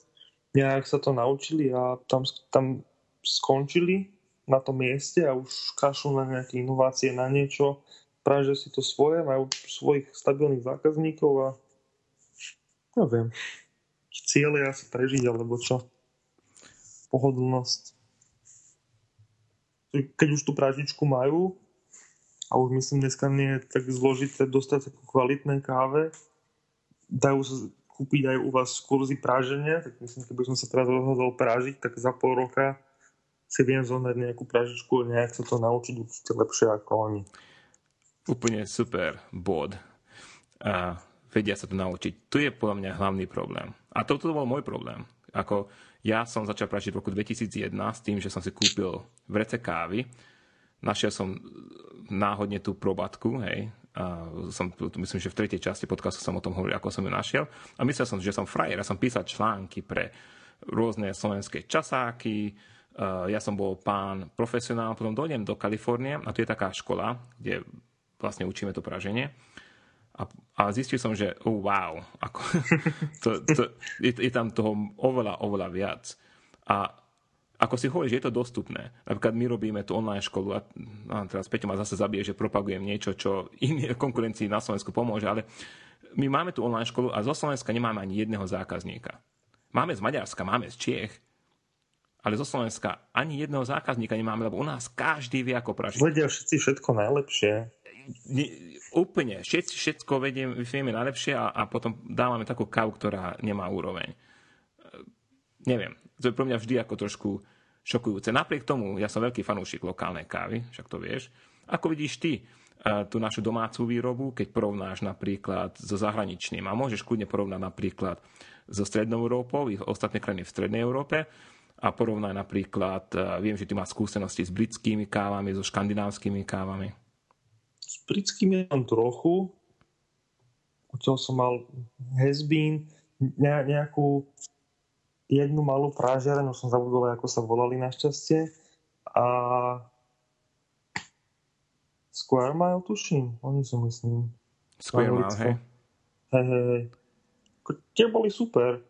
Nejak sa to naučili a tam, tam skončili na tom mieste a už kašľú na nejaké inovácie, na niečo. Pražia si to svoje, majú svojich stabilných zákazníkov a neviem. Cieľ je asi prežiť, alebo čo? Pohodlnosť. Keď už tú pražičku majú, a už myslím dneska nie je tak zložité dostať takú kvalitné káve. Dajú sa kúpiť aj u vás kurzy práženia, tak myslím, keby som sa teraz rozhodol prážiť, tak za pol roka si viem zohnať nejakú pražičku a nejak sa to naučiť určite lepšie ako oni. Úplne super bod. A vedia sa to naučiť. Tu je podľa mňa hlavný problém. A toto bol môj problém. Ako ja som začal pražiť v roku 2001 s tým, že som si kúpil vrece kávy. Našiel som náhodne tú probatku, hej. A som, myslím, že v tretej časti podcastu som o tom hovoril, ako som ju našiel. A myslel som, že som frajer. Ja som písal články pre rôzne slovenské časáky. Ja som bol pán profesionál, potom dojdem do Kalifornie a tu je taká škola, kde vlastne učíme to praženie. A, a zistil som, že oh, wow, ako, to, to, je, je tam toho oveľa, oveľa viac. A ako si hovoríš, je to dostupné. Napríklad my robíme tú online školu a, a teraz Peťo ma zase zabije, že propagujem niečo, čo iné konkurencii na Slovensku pomôže, ale my máme tú online školu a zo Slovenska nemáme ani jedného zákazníka. Máme z Maďarska, máme z Čiech, ale zo Slovenska ani jedného zákazníka nemáme, lebo u nás každý vie, ako pražiť. Vedia všetci všetko najlepšie. Nie, úplne, všetci, všetko vediem, vieme najlepšie a, a potom dávame takú kávu, ktorá nemá úroveň. E, Neviem, to je pre mňa vždy ako trošku šokujúce. Napriek tomu, ja som veľký fanúšik lokálnej kávy, však to vieš. Ako vidíš ty e, tú našu domácu výrobu, keď porovnáš napríklad so zahraničným a môžeš kľudne porovnať napríklad so Strednou Európou, ich ostatné krajiny v Strednej Európe a porovnaj napríklad, e, viem, že ty máš skúsenosti s britskými kávami, so škandinávskymi kávami. S britským je tam trochu. odtiaľ som mal Hezbín, ne, nejakú jednu malú prážiareň, už som zabudol, ako sa volali našťastie. A Square Mile, tuším. Oni sú, myslím. Square Mile, hej. Hej, hej, hej. Tie boli super.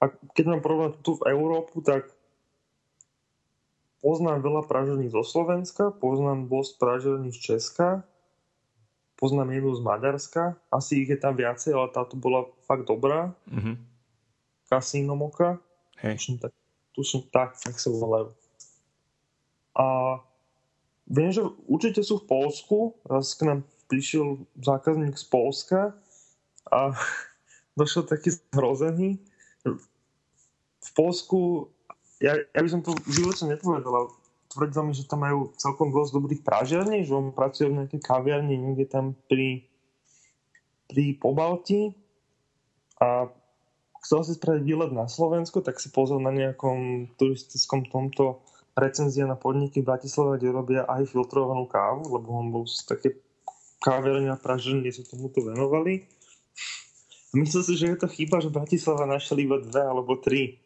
A keď mám problém tu v Európu, tak poznám veľa pražení zo Slovenska, poznám dosť pražení z Česka, poznám jednu z Maďarska, asi ich je tam viacej, ale táto bola fakt dobrá. Mhm. Casino Moka, Hej. tuším tak, tuším tak, tak sa volajú. A viem, že určite sú v Polsku, raz k nám prišiel zákazník z Polska a došiel taký zhrozený. V Polsku, ja, ja by som to v živote nepovedal, tvrdil mi, že tam majú celkom dosť dobrých pražiarní, že on pracuje v nejakej kaviarni niekde tam pri, pri Pobalti a chcel si spraviť výlet na Slovensku, tak si pozrel na nejakom turistickom tomto recenzia na podniky v Bratislave, kde robia aj filtrovanú kávu, lebo on bol z také kaviarne a praženie, sa tomuto venovali. Myslel si, že je to chyba, že Bratislava našli iba dve alebo tri.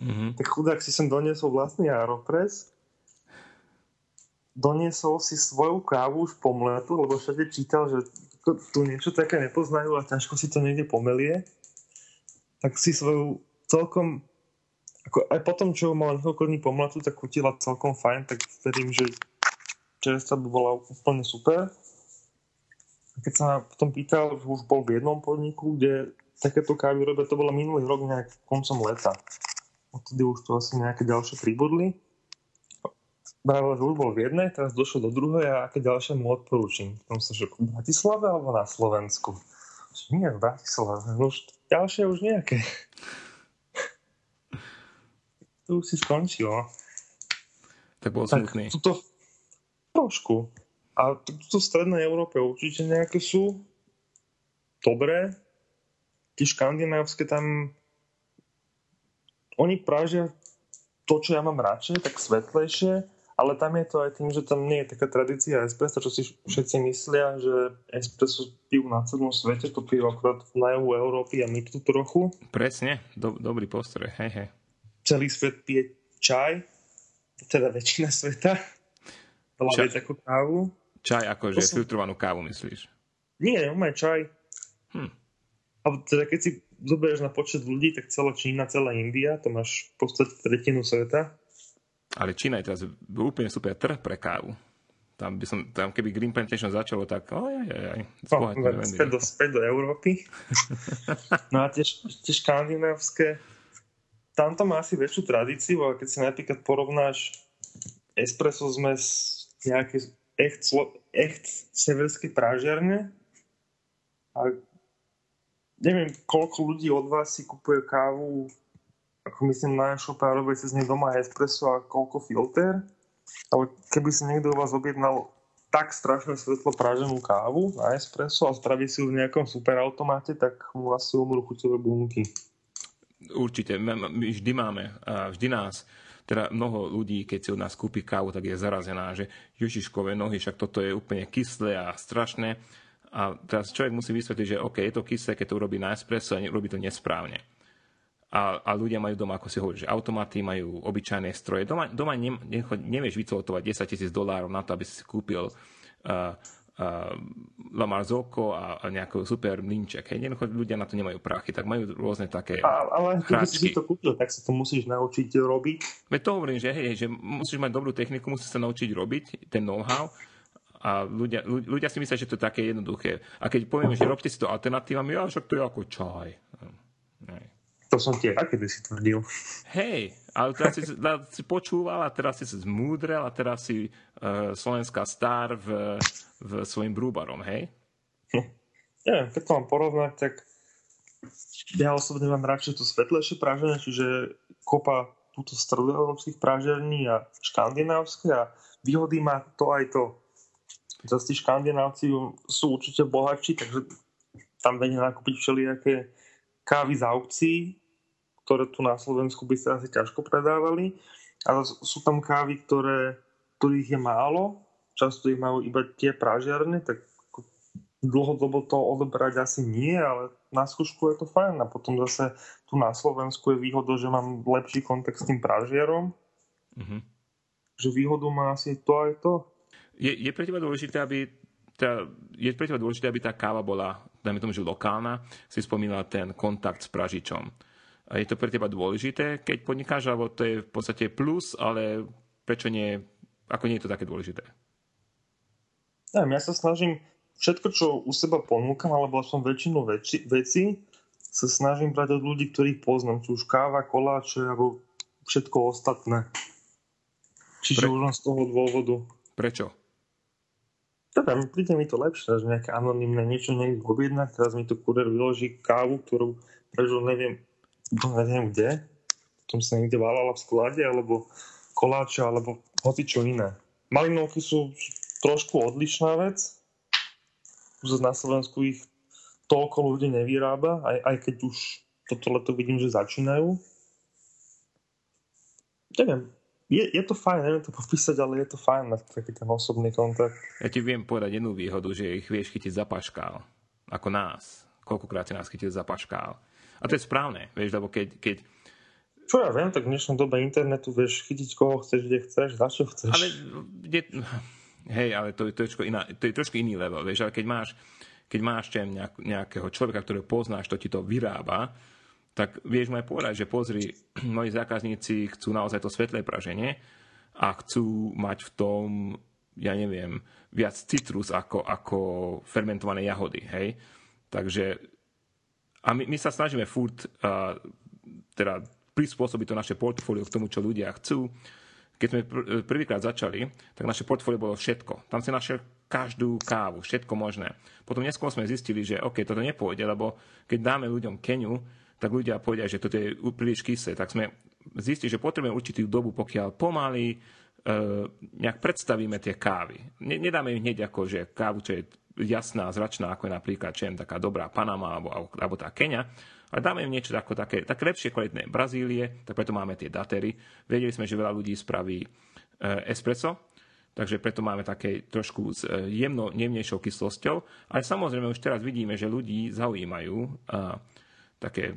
Mhm. Tak chudák si sem doniesol vlastný Aeropress, doniesol si svoju kávu už pomletu, lebo všade čítal, že tu niečo také nepoznajú a ťažko si to niekde pomelie. Tak si svoju celkom ako aj potom, čo mal niekoľko dní pomletu, tak chutila celkom fajn, tak verím, že čerstva by bola úplne super. A keď sa ma potom pýtal, že už bol v jednom podniku, kde takéto kávy robia, to bolo minulý rok nejak koncom leta. Odtedy už to asi nejaké ďalšie pribudli. Vravel, že už bol v jednej, teraz došiel do druhej a aké ďalšie mu odporúčim. Tam sa, že v Bratislave alebo na Slovensku? Nie, v Bratislave. No už ďalšie už nejaké. To už si skončil. no. Tak bol Tak smutný. tuto trošku. A tu- tuto v strednej Európe určite nejaké sú dobré. Tie škandinávské tam oni prážia to, čo ja mám radšej, tak svetlejšie, ale tam je to aj tým, že tam nie je taká tradícia espresso, čo si všetci myslia, že espresso pijú na celom svete, to pijú akorát na juhu Európy a my tu trochu. Presne, do, dobrý postroj, hej, hej. Celý svet pije čaj, teda väčšina sveta. Veľa Čaj. ako kávu. Čaj akože som- filtrovanú kávu, myslíš? Nie, on má čaj. Hm. Ale teda keď si zoberieš na počet ľudí, tak celá Čína, celá India, to máš v podstate tretinu sveta. Ale Čína je teraz úplne super trh pre kávu. Tam by som, tam keby Green Plantation začalo, tak No, spohatne len späť, do, späť do Európy. no a tie, tie škandinávske, tam to má asi väčšiu tradíciu, ale keď si napríklad porovnáš espresso zmes nejaké echt, echt severskej prážiarne a neviem, koľko ľudí od vás si kupuje kávu ako myslím na e-shope a robí cez nej doma espresso a koľko filter. Ale keby si niekto u vás objednal tak strašne svetlo práženú kávu na espresso a spraví si ju v nejakom superautomáte, tak mu asi umrú chuťové bunky. Určite, my vždy máme, vždy nás, teda mnoho ľudí, keď si od nás kúpi kávu, tak je zarazená, že Ježiškové nohy, však toto je úplne kyslé a strašné. A teraz človek musí vysvetliť, že OK, je to kyslé, keď to urobí na espresso a robí to nesprávne. A, a ľudia majú doma, ako si hovorí, že automaty majú obyčajné stroje. Doma, doma ne, necho- nevieš vycolotovať 10 tisíc dolárov na to, aby si kúpil uh, uh, La Marzocco a, a nejaký super mlinček. Hej, jednoducho ľudia na to nemajú prachy, tak majú rôzne také... A, ale keď si to kúpil, tak sa to musíš naučiť robiť. Veď to hovorím, že, hej, že musíš mať dobrú techniku, musíš sa naučiť robiť ten know-how a ľudia, ľu- ľudia si myslia, že to je také jednoduché. A keď povieme, že robte si to alternatívami, ja však to je ako čaj. Hej. To som ja kedy si tvrdil. Hej, ale teraz si, teraz si počúval a teraz si zmúdrel a teraz si uh, slovenská star v, v svojim brúbarom, hej? Neviem, keď to mám porovnať, tak ja osobne mám radšej to svetlejšie práženie, čiže kopa túto stredoeurópskych prážerní a škandinávske a výhody má to aj to. Zase tí škandinávci sú určite bohatší, takže tam vedia nakúpiť všelijaké kávy z aukcií, ktoré tu na Slovensku by sa asi ťažko predávali. Ale sú tam kávy, ktoré, ktorých je málo, často ich majú iba tie prážiarne, tak dlhodobo to odoberať asi nie, ale na skúšku je to fajn a potom zase tu na Slovensku je výhoda, že mám lepší kontakt s tým pražiarom, Mhm. že výhodu má asi to aj to. Je, je pre teba dôležité, aby tá, je pre teba dôležité, aby tá káva bola, dajme tomu, že lokálna, si spomínala ten kontakt s pražičom. A je to pre teba dôležité, keď podnikáš, alebo to je v podstate plus, ale prečo nie, ako nie je to také dôležité? Neviem, ja sa snažím všetko, čo u seba ponúkam, alebo som väčšinu veci, veci sa snažím brať od ľudí, ktorých poznám. Či už káva, koláče, alebo všetko ostatné. Čiže Pre- už len z toho dôvodu. Prečo? Teda príde mi to lepšie, že nejaké anonimné niečo niekde objednať. Teraz mi to kurier vyloží kávu, ktorú prežil neviem, neviem kde. Potom sa niekde válala v sklade, alebo koláče, alebo hoci čo iné. Malinovky sú trošku odlišná vec. Už na Slovensku ich toľko ľudí nevyrába, aj, aj keď už toto leto vidím, že začínajú. Neviem, je, je to fajn, neviem to popísať, ale je to fajn mať taký ten osobný kontakt. Ja ti viem povedať jednu výhodu, že ich vieš chytiť za paškál. Ako nás. Koľkokrát si nás chytil za paškál. A to je správne, vieš, lebo keď, keď Čo ja viem, tak v dnešnom dobe internetu vieš chytiť koho chceš, kde chceš, za čo chceš. Ale je, hej, ale to, je- to, je trošku iná, to je trošku iný level, vieš, ale keď máš, keď máš nejak, nejakého človeka, ktorého poznáš, to ti to vyrába, tak vieš mu aj povedať, že pozri, moji zákazníci chcú naozaj to svetlé praženie a chcú mať v tom, ja neviem, viac citrus ako, ako fermentované jahody, hej. Takže a my, my sa snažíme furt uh, teda prispôsobiť to naše portfólio k tomu, čo ľudia chcú. Keď sme pr- prvýkrát začali, tak naše portfólio bolo všetko. Tam si našiel každú kávu, všetko možné. Potom neskôr sme zistili, že OK, toto nepôjde, lebo keď dáme ľuďom Keniu, tak ľudia povedia, že toto je príliš kyslé. Tak sme zistili, že potrebujeme určitú dobu, pokiaľ pomaly e, nejak predstavíme tie kávy. Ne, nedáme im hneď ako, že kávu, čo je jasná, zračná, ako je napríklad čem, taká dobrá Panama alebo, alebo, tá Kenia, ale dáme im niečo ako také, také lepšie kvalitné Brazílie, tak preto máme tie datery. Vedeli sme, že veľa ľudí spraví e, espresso, takže preto máme také trošku s e, jemno, jemnejšou kyslosťou, ale samozrejme už teraz vidíme, že ľudí zaujímajú e, také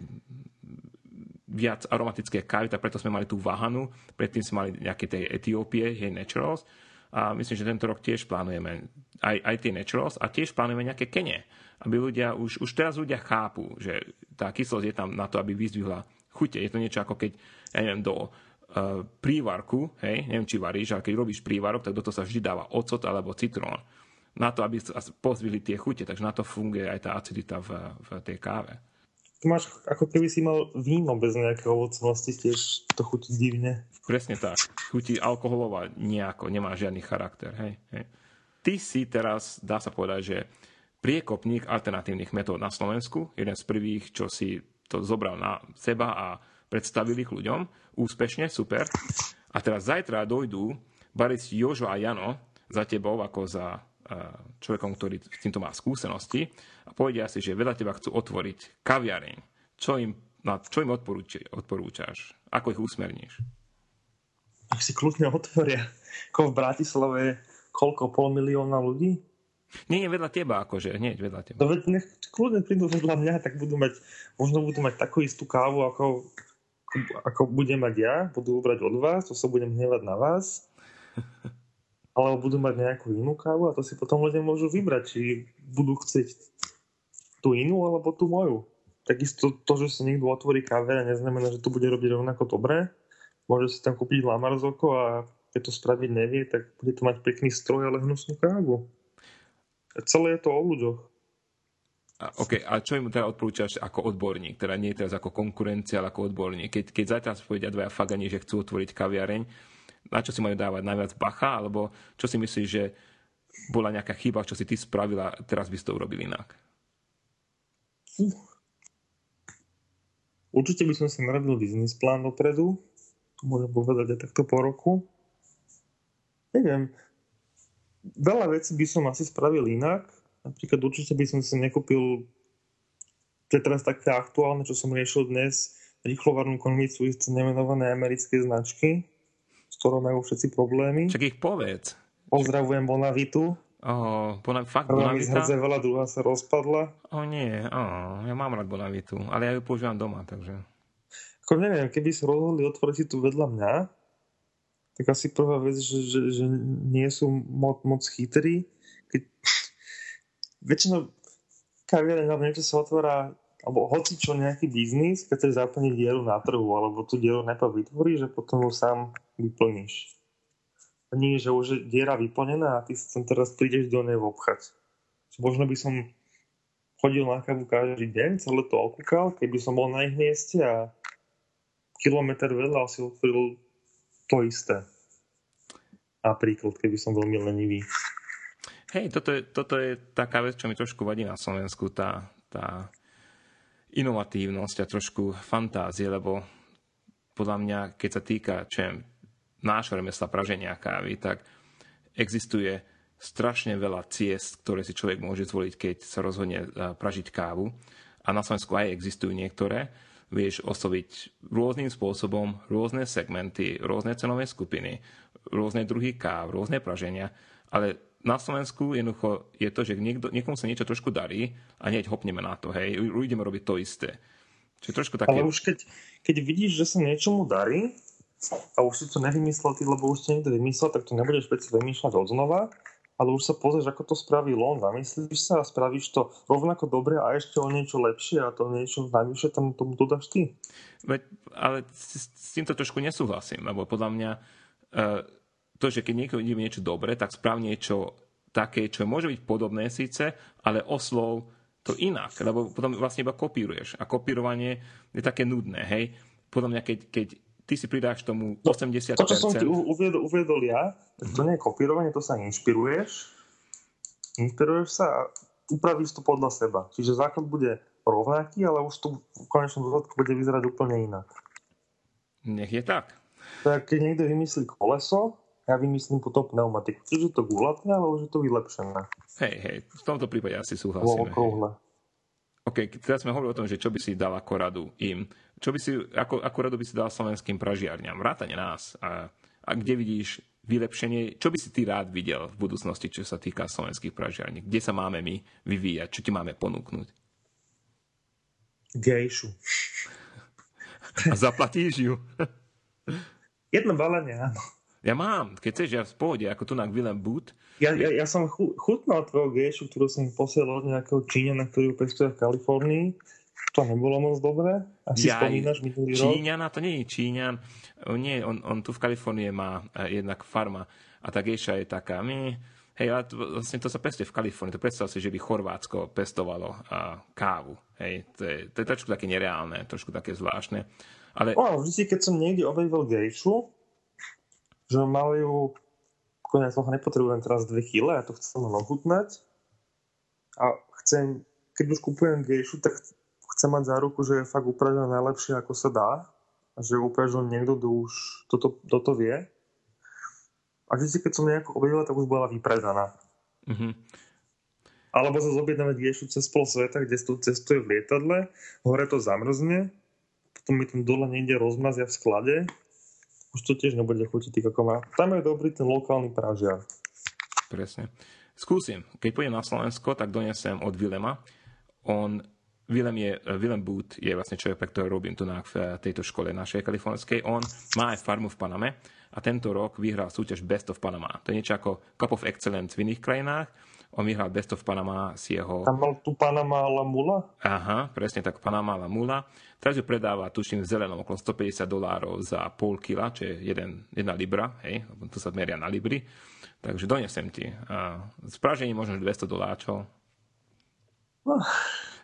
viac aromatické kávy, tak preto sme mali tú Vahanu, predtým sme mali nejaké tej Etiópie, hej, Naturals, a myslím, že tento rok tiež plánujeme aj, aj tie Naturals a tiež plánujeme nejaké kene, aby ľudia, už, už teraz ľudia chápu, že tá kyslosť je tam na to, aby vyzdvihla chute. Je to niečo ako keď, ja neviem, do uh, prívarku, hej, neviem, či varíš, ale keď robíš prívarok, tak do toho sa vždy dáva ocot alebo citrón na to, aby pozvili tie chute, takže na to funguje aj tá acidita v, v tej káve. Tu máš, ako keby si mal víno bez nejakej ovocnosti, tiež to chutí divne. Presne tak. Chutí alkoholová nejako, nemá žiadny charakter. Hej, hej. Ty si teraz, dá sa povedať, že priekopník alternatívnych metód na Slovensku, jeden z prvých, čo si to zobral na seba a predstavil ich ľuďom. Úspešne, super. A teraz zajtra dojdú baristi Jožo a Jano za tebou ako za človekom, ktorý s týmto má skúsenosti a povedia si, že vedľa teba chcú otvoriť kaviareň. Čo im, čo im odporúči, odporúčaš? Ako ich usmerníš? Ak si kľudne otvoria. Ako v Bratislave koľko, pol milióna ľudí? Nie, nie vedľa teba, akože hneď vedľa teba. No nech kľudne prídu vedľa mňa, tak budú mať, možno budú mať takú istú kávu, ako, ako budem mať ja, budú brať od vás, to sa budem hnevať na vás. Alebo budú mať nejakú inú kávu a to si potom ľudia môžu vybrať, či budú chcieť tú inú alebo tú moju. Takisto to, že sa niekto otvorí káve, neznamená, že to bude robiť rovnako dobre. Môže si tam kúpiť lamarzoko a keď to spraviť nevie, tak bude to mať pekný stroj, ale hnusnú kávu. A celé je to o ľuďoch. A, OK, a čo im teda odporúčaš ako odborník? Teda nie teraz ako konkurencia, ale ako odborník. Keď, keď zajtra povedia dvaja fagani, že chcú otvoriť kaviareň, na čo si majú dávať najviac bacha? Alebo čo si myslíš, že bola nejaká chyba, čo si ty spravila, teraz by si to urobil inak? Určite by som si narobil biznis plán dopredu. To môžem povedať aj takto po roku. Neviem. Veľa vecí by som asi spravil inak. Napríklad určite by som si nekúpil to je teraz také aktuálne, čo som riešil dnes, rýchlovarnú konvicu isté nemenované americké značky, s ktorou majú všetci problémy. Však ich povedz. Pozdravujem Bonavitu. Oh, bona, fakt Prvá mi Bonavita? zhrdzevala, druhá sa rozpadla. O nie, oh, ja mám rád Bonavitu, ale ja ju používam doma, takže... Ako neviem, keby sa rozhodli otvoriť tu vedľa mňa, tak asi prvá vec, že, že, že nie sú moc, moc chytrí. Keď... Väčšinou kaviareň alebo niečo sa otvára alebo hoci čo nejaký biznis, keď chceš zaplniť dieru na trhu, alebo tú dieru najprv vytvoríš a potom ju sám vyplníš. A nie, že už je diera vyplnená a ty sa tam teraz prídeš do nej obchať. Možno by som chodil na kavu každý deň, celé to okúkal, keby som bol na ich mieste a kilometr veľa si otvoril to isté. Napríklad, keby som veľmi lenivý. Hej, toto je, toto je taká vec, čo mi trošku vadí na Slovensku, tá, tá inovatívnosť a trošku fantázie, lebo podľa mňa, keď sa týka čo nášho remesla praženia kávy, tak existuje strašne veľa ciest, ktoré si človek môže zvoliť, keď sa rozhodne pražiť kávu. A na Slovensku aj existujú niektoré. Vieš osloviť rôznym spôsobom rôzne segmenty, rôzne cenové skupiny, rôzne druhy káv, rôzne praženia. Ale na Slovensku jednoducho je to, že niekto, niekomu sa niečo trošku darí a hneď hopneme na to, hej, ideme robiť to isté. Čiže trošku také... Ale už keď, keď vidíš, že sa niečomu darí a už si to nevymyslel ty, lebo už si niekto vymyslel, tak to nebudeš veci vymýšľať od znova, ale už sa pozrieš, ako to spravil on, zamyslíš sa a spravíš to rovnako dobre a ešte o niečo lepšie a to niečo najvyššie tam tomu dodáš ty. Veď, ale s, s týmto trošku nesúhlasím, lebo podľa mňa uh, to, že keď niekto ide niečo dobre, tak sprav niečo také, čo môže byť podobné síce, ale oslov to inak, lebo potom vlastne iba kopíruješ. A kopírovanie je také nudné, hej. Podľa mňa, keď, keď ty si pridáš tomu 80%... To, čo som ti uviedol, uviedol ja, to nie je kopírovanie, to sa inšpiruješ, inšpiruješ sa a upravíš to podľa seba. Čiže základ bude rovnaký, ale už to v konečnom dôsledku bude vyzerať úplne inak. Nech je tak. Tak keď niekto vymyslí koleso, ja vymyslím potom pneumatiku. Čiže to gulaté, ale už je to vylepšené. Hej, hej, v tomto prípade asi súhlasíme. Okrúhle. OK, teraz sme hovorili o tom, že čo by si dal ako radu im. Čo by si, ako, ako radu by si dal slovenským pražiarňam? Vrátane nás. A, a kde vidíš vylepšenie? Čo by si ty rád videl v budúcnosti, čo sa týka slovenských pražiarní? Kde sa máme my vyvíjať? Čo ti máme ponúknuť? Gejšu. A zaplatíš ju? Jedno balenie, áno. Ja mám, keď chceš, ja v pohode, ako tu na Willem Boot. Ja, ja, ja som chutnal tvojho gejšu, ktorú som posielal od nejakého Číňana, ktorý ju pestuje v Kalifornii. To nebolo moc dobré. Asi ja, spomínaš minulý rok. Číňana, to nie je Číňan. On, nie, on, on tu v Kalifornii má eh, jednak farma a tá gejša je taká, my, hej, ale to, vlastne to sa pestuje v Kalifornii. To predstav si, že by Chorvátsko pestovalo uh, kávu. Hej, to je, to je trošku také nereálne, trošku také zvláštne. Ale... O, vždy, keď som niekde objavil gejšu, že majú, ja toho nepotrebujem teraz 2 kg, ja to chcem len ochutnať a chcem, keď už kupujem gejšu, tak chcem mať záruku, že je fakt upravená najlepšie, ako sa dá a že že niekto, kto už toto, toto vie. A vždy, keď som nejako objavila, tak už bola vypredaná. Mm-hmm. Alebo sa zobjednáme gejšu cez pol sveta, kde to cestuje v lietadle, hore to zamrzne, potom mi tam dole niekde rozmazia v sklade už to tiež nebude chutiť ako má. Tam je dobrý ten lokálny pražiar. Presne. Skúsim. Keď pôjdem na Slovensko, tak donesem od Vilema. On Willem, je, Willem Booth je vlastne človek, pre ktorého robím tu na v tejto škole našej kalifornskej. On má aj farmu v Paname a tento rok vyhral súťaž Best of Panama. To je niečo ako Cup of Excellence v iných krajinách. On vyhral Best of Panama s jeho... Tam mal tu Panama La Mula? Aha, presne tak, Panama La Mula. Teraz ju predáva, tuším, v zelenom okolo 150 dolárov za pol kila, čo je jeden, jedna libra, hej, tu sa meria na libry. Takže donesem ti. A spražení možno 200 doláčov. No.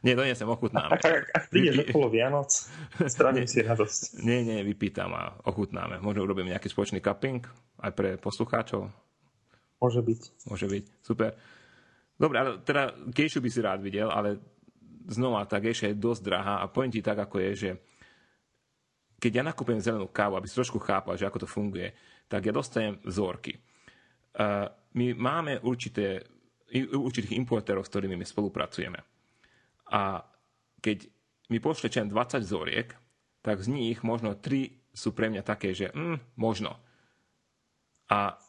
Nie, donesem, ochutnáme. Ak, ak, prídeš okolo Vianoc, spravím si radosť. Nie, nie, vypýtam a ochutnáme. Možno urobím nejaký spoločný cupping aj pre poslucháčov. Môže byť. Môže byť, super. Dobre, ale teda gejšu by si rád videl, ale znova tá gejša je dosť drahá a poviem ti tak, ako je, že keď ja nakúpim zelenú kávu, aby si trošku chápal, že ako to funguje, tak ja dostanem vzorky. Uh, my máme určité, určitých importérov, s ktorými my spolupracujeme. A keď mi pošle 20 vzoriek, tak z nich možno 3 sú pre mňa také, že mm, možno. A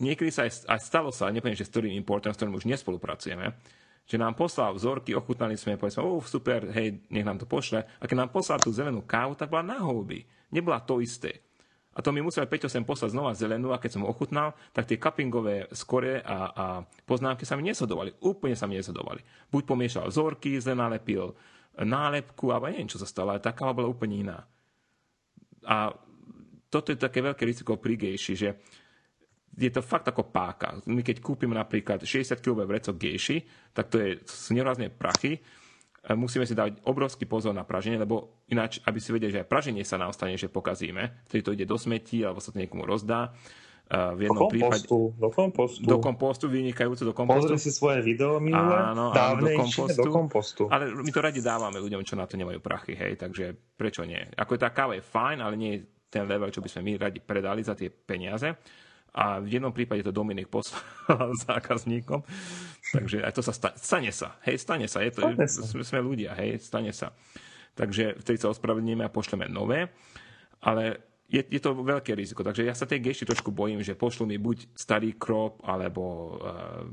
niekedy sa aj, aj stalo sa, nepoviem, že s ktorým importom, s ktorým už nespolupracujeme, že nám poslal vzorky, ochutnali sme, povedzme, oh, super, hej, nech nám to pošle. A keď nám poslal tú zelenú kávu, tak bola na houby. Nebola to isté. A to mi musel Peťo sem poslať znova zelenú a keď som ochutnal, tak tie cuppingové skore a, a poznámky sa mi nesodovali. Úplne sa mi nesodovali. Buď pomiešal vzorky, zle nalepil nálepku, alebo neviem, čo sa stalo, ale tá bola úplne iná. A toto je také veľké riziko pri gejši, že je to fakt ako páka. My keď kúpime napríklad 60 kg vrecok gejši, tak to je, sú nerazné prachy, musíme si dať obrovský pozor na praženie, lebo ináč, aby si vedeli, že aj praženie sa nám stane, že pokazíme, vtedy to ide do smetí, alebo sa to niekomu rozdá. V jednom do kompostu, prípade, do kompostu. Do kompostu, vynikajúco do kompostu. Pozri si svoje video minulé, áno, áno, do kompostu, do kompostu. Ale my to radi dávame ľuďom, čo na to nemajú prachy, hej, takže prečo nie? Ako je tá káva je fajn, ale nie je ten level, čo by sme my radi predali za tie peniaze a v jednom prípade to Dominik poslal zákazníkom. Takže aj to sa stane, stane sa. Hej, stane sa. Je to, stane sa. Sme ľudia, hej, stane sa. Takže vtedy sa ospravedlníme a pošleme nové. Ale je, je to veľké riziko. Takže ja sa tej gejši trošku bojím, že pošlu mi buď starý krop, alebo uh,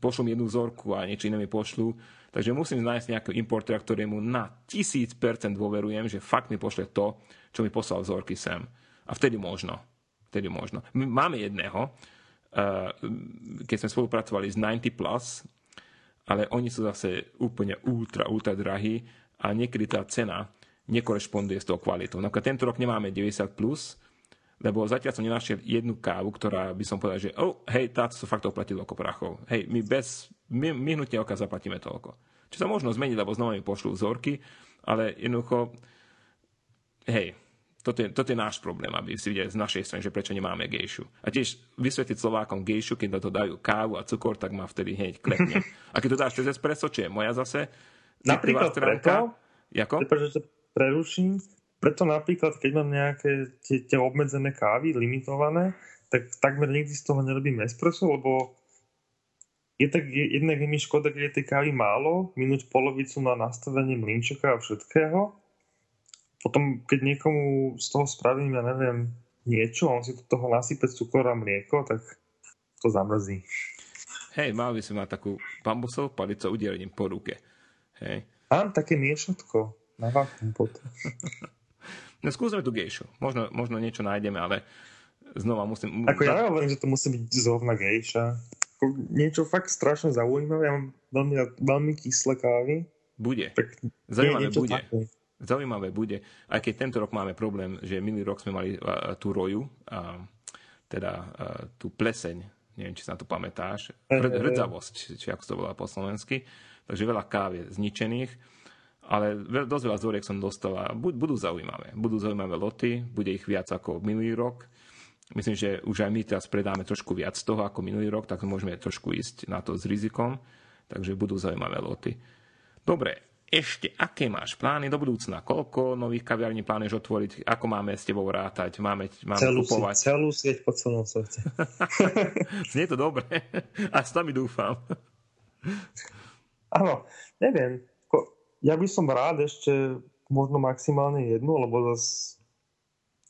pošlu mi jednu vzorku a niečo iné mi pošlu. Takže musím nájsť nejakého importera, ktorému na tisíc percent dôverujem, že fakt mi pošle to, čo mi poslal vzorky sem. A vtedy možno vtedy možno. My máme jedného, uh, keď sme spolupracovali s 90+, Plus, ale oni sú zase úplne ultra, ultra drahí a niekedy tá cena nekorešponduje s tou kvalitou. Napríklad tento rok nemáme 90+, plus, lebo zatiaľ som nenašiel jednu kávu, ktorá by som povedal, že oh, hej, táto sa fakt oplatí toľko prachov. Hej, my bez, my, oka zaplatíme toľko. Čo sa možno zmeniť, lebo znova mi pošlú vzorky, ale jednoducho, hej, toto je, toto je náš problém, aby si videli z našej strany, že prečo nemáme gejšu. A tiež vysvetliť Slovákom gejšu, keď na to dajú kávu a cukor, tak má vtedy hneď klekne. A keď to dáš cez espresso, čo je moja zase Napríklad stránka, preto, Jako? Pretože preruším, preto napríklad, keď mám nejaké tie, tie obmedzené kávy, limitované, tak takmer nikdy z toho nerobím espresso, lebo je tak jednak je mi škoda, keď je tej kávy málo, minúť polovicu na nastavenie mlinčeka a všetkého, potom, keď niekomu z toho spravím, ja neviem, niečo, on si do toho nasype cukor a mlieko, tak to zamrzí. Hej, mal by som mať takú bambusovú palicu udelením po ruke. Hej. Mám také miešatko na vakuum potom. no skúsme tu gejšu. Možno, možno niečo nájdeme, ale znova musím... Ako ja hovorím, že to musí byť zrovna gejša. Niečo fakt strašne zaujímavé. Ja mám veľmi, veľmi kyslé kávy. Bude. Tak Zaujímavé bude. Také. Zaujímavé bude, aj keď tento rok máme problém, že minulý rok sme mali tú roju, a, teda a, tú pleseň, neviem, či sa na to pamätáš, hr, hrdzavosť, či ako to volá po slovensky, takže veľa káv je zničených, ale dosť veľa zoriek som dostal a budú zaujímavé. Budú zaujímavé loty, bude ich viac ako minulý rok. Myslím, že už aj my teraz predáme trošku viac toho ako minulý rok, tak môžeme trošku ísť na to s rizikom, takže budú zaujímavé loty. Dobre, ešte aké máš plány do budúcna? Koľko nových kaviarní plánuješ otvoriť? Ako máme s tebou rátať? Máme, máme celú kupovať? Si, celú sieť po celom svete. Znie to dobre. A s nami dúfam. Áno, neviem. Ja by som rád ešte možno maximálne jednu, lebo zase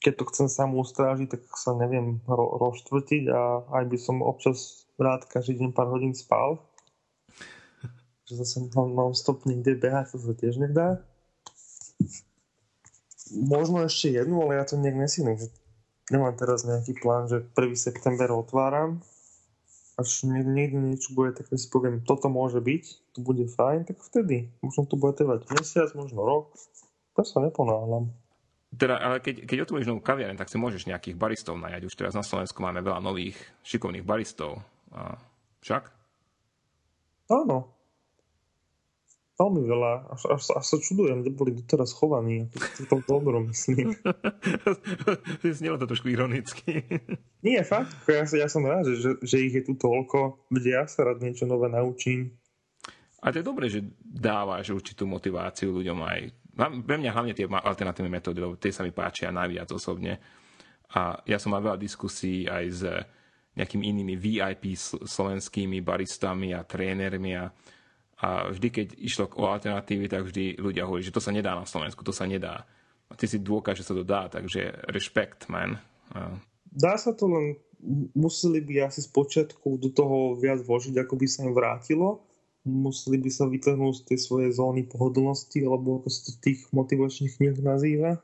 keď to chcem sám ustrážiť, tak sa neviem ro- rozštvrtiť a aj by som občas rád každý deň pár hodín spal že zase non-stop niekde behať, to sa tiež nedá. Možno ešte jednu, ale ja to nejak nesílim, že nemám teraz nejaký plán, že 1. september otváram, až niekde niečo bude, tak si poviem, toto môže byť, to bude fajn, tak vtedy. Možno to bude trvať mesiac, možno rok. To sa neponáhľam. Teda, ale keď, keď otvoríš novú kaviareň, tak si môžeš nejakých baristov najať. Už teraz na Slovensku máme veľa nových, šikovných baristov. A však? Áno, veľmi veľa. Až, až, až sa čudujem, kde boli doteraz chovaní. V tom dobrom, myslím. Znelo to trošku ironicky. Nie, fakt. Ja, ja som rád, že, že ich je tu toľko, kde ja sa rád niečo nové naučím. A to je dobré, že dávaš určitú motiváciu ľuďom aj. Pre mňa hlavne tie alternatívne metódy, lebo tie sa mi páčia najviac osobne. A ja som mal veľa diskusí aj s nejakými inými VIP slovenskými baristami a trénermi a a vždy, keď išlo o alternatívy, tak vždy ľudia hovorí, že to sa nedá na Slovensku, to sa nedá. A ty si dôkaz, že sa to dá, takže rešpekt, man. Dá sa to len, museli by asi z počiatku do toho viac vložiť, ako by sa im vrátilo. Museli by sa vytrhnúť z tej svojej zóny pohodlnosti, alebo ako sa to tých motivačných knihách nazýva.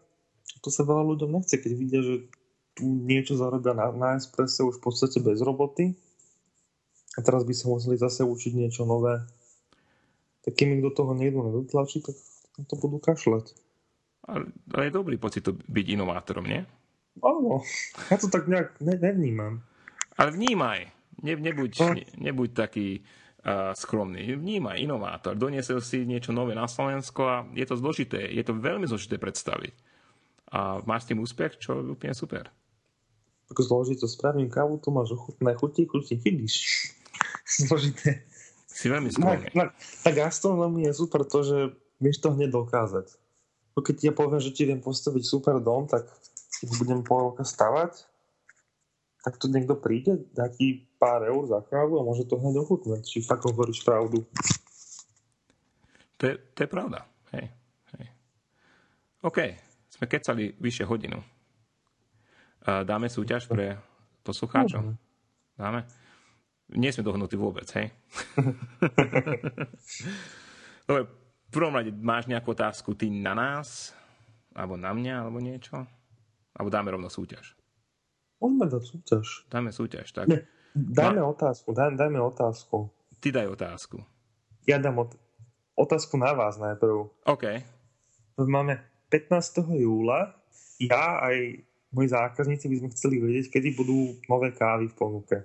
To sa veľa ľuďom nechce, keď vidia, že tu niečo zarobia na, na espresse už v podstate bez roboty. A teraz by sa museli zase učiť niečo nové. Tak kým do toho niekto nedotlačí, tak na to budú kašľať. Ale, ale je dobrý pocit to byť inovátorom, nie? Áno, ja to tak nejak ne, nevnímam. Ale vnímaj. Ne, nebuď, No. ne, nebuď taký uh, skromný. Vnímaj, inovátor. Doniesol si niečo nové na Slovensko a je to zložité. Je to veľmi zložité predstaviť. A máš s tým úspech, čo je úplne super. Ako zložito spravím kávu, to máš ochutné chutí, chutí, vidíš. Zložité. Si veľmi No, skromný. no, tá gastronomia je super to, že vieš to hneď dokázať. No, Keď ja poviem, že ti viem postaviť super dom, tak keď budem pol roka stavať, tak tu niekto príde, dá ti pár eur za kávu a môže to hneď ochutnať. Či fakt hovoríš pravdu. To je, to je pravda. Hej, hej. OK, sme kecali vyše hodinu. Dáme súťaž pre poslucháčov? Dáme? Nie sme dohnutí vôbec, hej? Dobre, v prvom rade máš nejakú otázku ty na nás? Alebo na mňa, alebo niečo? Alebo dáme rovno súťaž? Môžeme dať súťaž. Dáme súťaž, tak Nie. Dajme otázku, daj, dajme otázku. ty daj otázku. Ja dám ot- otázku na vás najprv. OK, Máme 15. júla. Ja aj moji zákazníci by sme chceli vedieť, kedy budú nové kávy v ponuke.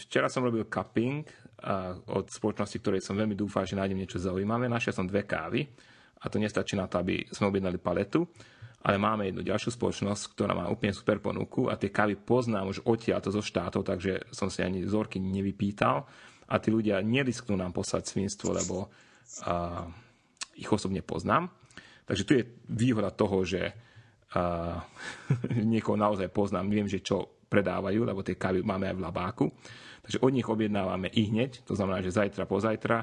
Včera som robil cupping a od spoločnosti, ktorej som veľmi dúfal, že nájdem niečo zaujímavé. Našiel som dve kávy a to nestačí na to, aby sme objednali paletu, ale máme jednu ďalšiu spoločnosť, ktorá má úplne super ponuku a tie kávy poznám už odtiaľ to zo štátov, takže som si ani vzorky nevypýtal a tí ľudia nerisknú nám poslať svinstvo, lebo uh, ich osobne poznám. Takže tu je výhoda toho, že uh, niekoho naozaj poznám, viem, že čo predávajú, lebo tie kávy máme aj v labáku. Takže od nich objednávame i hneď, to znamená, že zajtra, pozajtra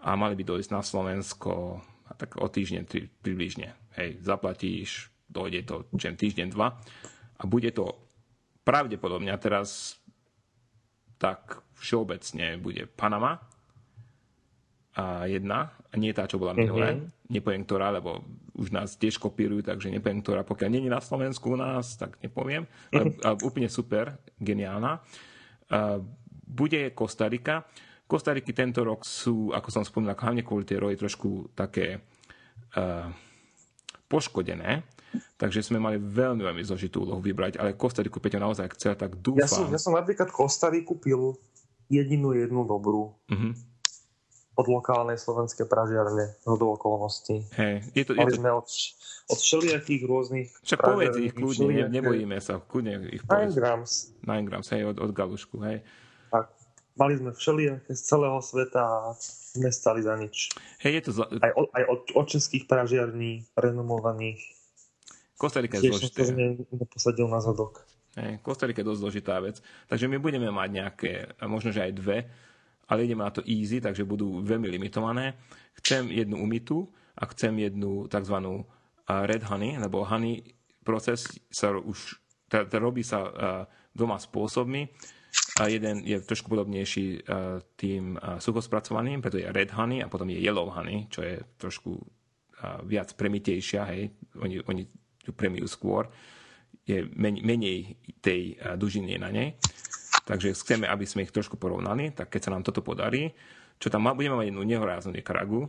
a mali by dojsť na Slovensko a tak o týždeň tri, približne. Hej, zaplatíš, dojde to čem týždeň, dva a bude to pravdepodobne, teraz tak všeobecne bude Panama a jedna, a nie tá, čo bola minulé. Mm-hmm. Nepoviem ktorá, lebo už nás tiež kopírujú, takže nepoviem ktorá. Pokiaľ je na Slovensku u nás, tak nepoviem. Ale, ale úplne super, geniálna. A bude Kostarika. Kostariky tento rok sú, ako som spomínal, hlavne kvôli tej roji trošku také uh, poškodené. Takže sme mali veľmi, veľmi zložitú úlohu vybrať, ale Kostariku Peťo naozaj chcel, tak dúfam. Ja som, ja som napríklad Kostariku pil jedinú jednu dobrú Mhm. Od lokálnej slovenskej pražiarne z hodou okolností. Hej, je to, je to, sme od, od všelijakých rôznych však povedz ich kľudne, ne, všelijaké- nebojíme sa, kľudne ich 9 povedz. grams. 9 grams, hej, od, od galušku, hej. Tak. Mali sme všelijaké z celého sveta a nestali za nič. Hej, je to zla... Aj od, aj od, od českých pražiarní, renomovaných. Kostarika je Tiež zložité. nej neposadil na zadok. Hej, Kostarika je dosť zložitá vec. Takže my budeme mať nejaké, možno, že aj dve, ale ideme na to easy, takže budú veľmi limitované. Chcem jednu umytú a chcem jednu tzv. red honey, lebo honey proces sa už, teda, teda robí sa uh, dvoma spôsobmi. A jeden je trošku podobnejší uh, tým uh, suchospracovaným, preto je red honey a potom je yellow honey, čo je trošku uh, viac premitejšia, hej, oni, oni ju premijú skôr, je men- menej tej uh, dužiny na nej. Takže chceme, aby sme ich trošku porovnali, tak keď sa nám toto podarí, čo tam má, budeme mať jednu nehoráznu Nikaragu.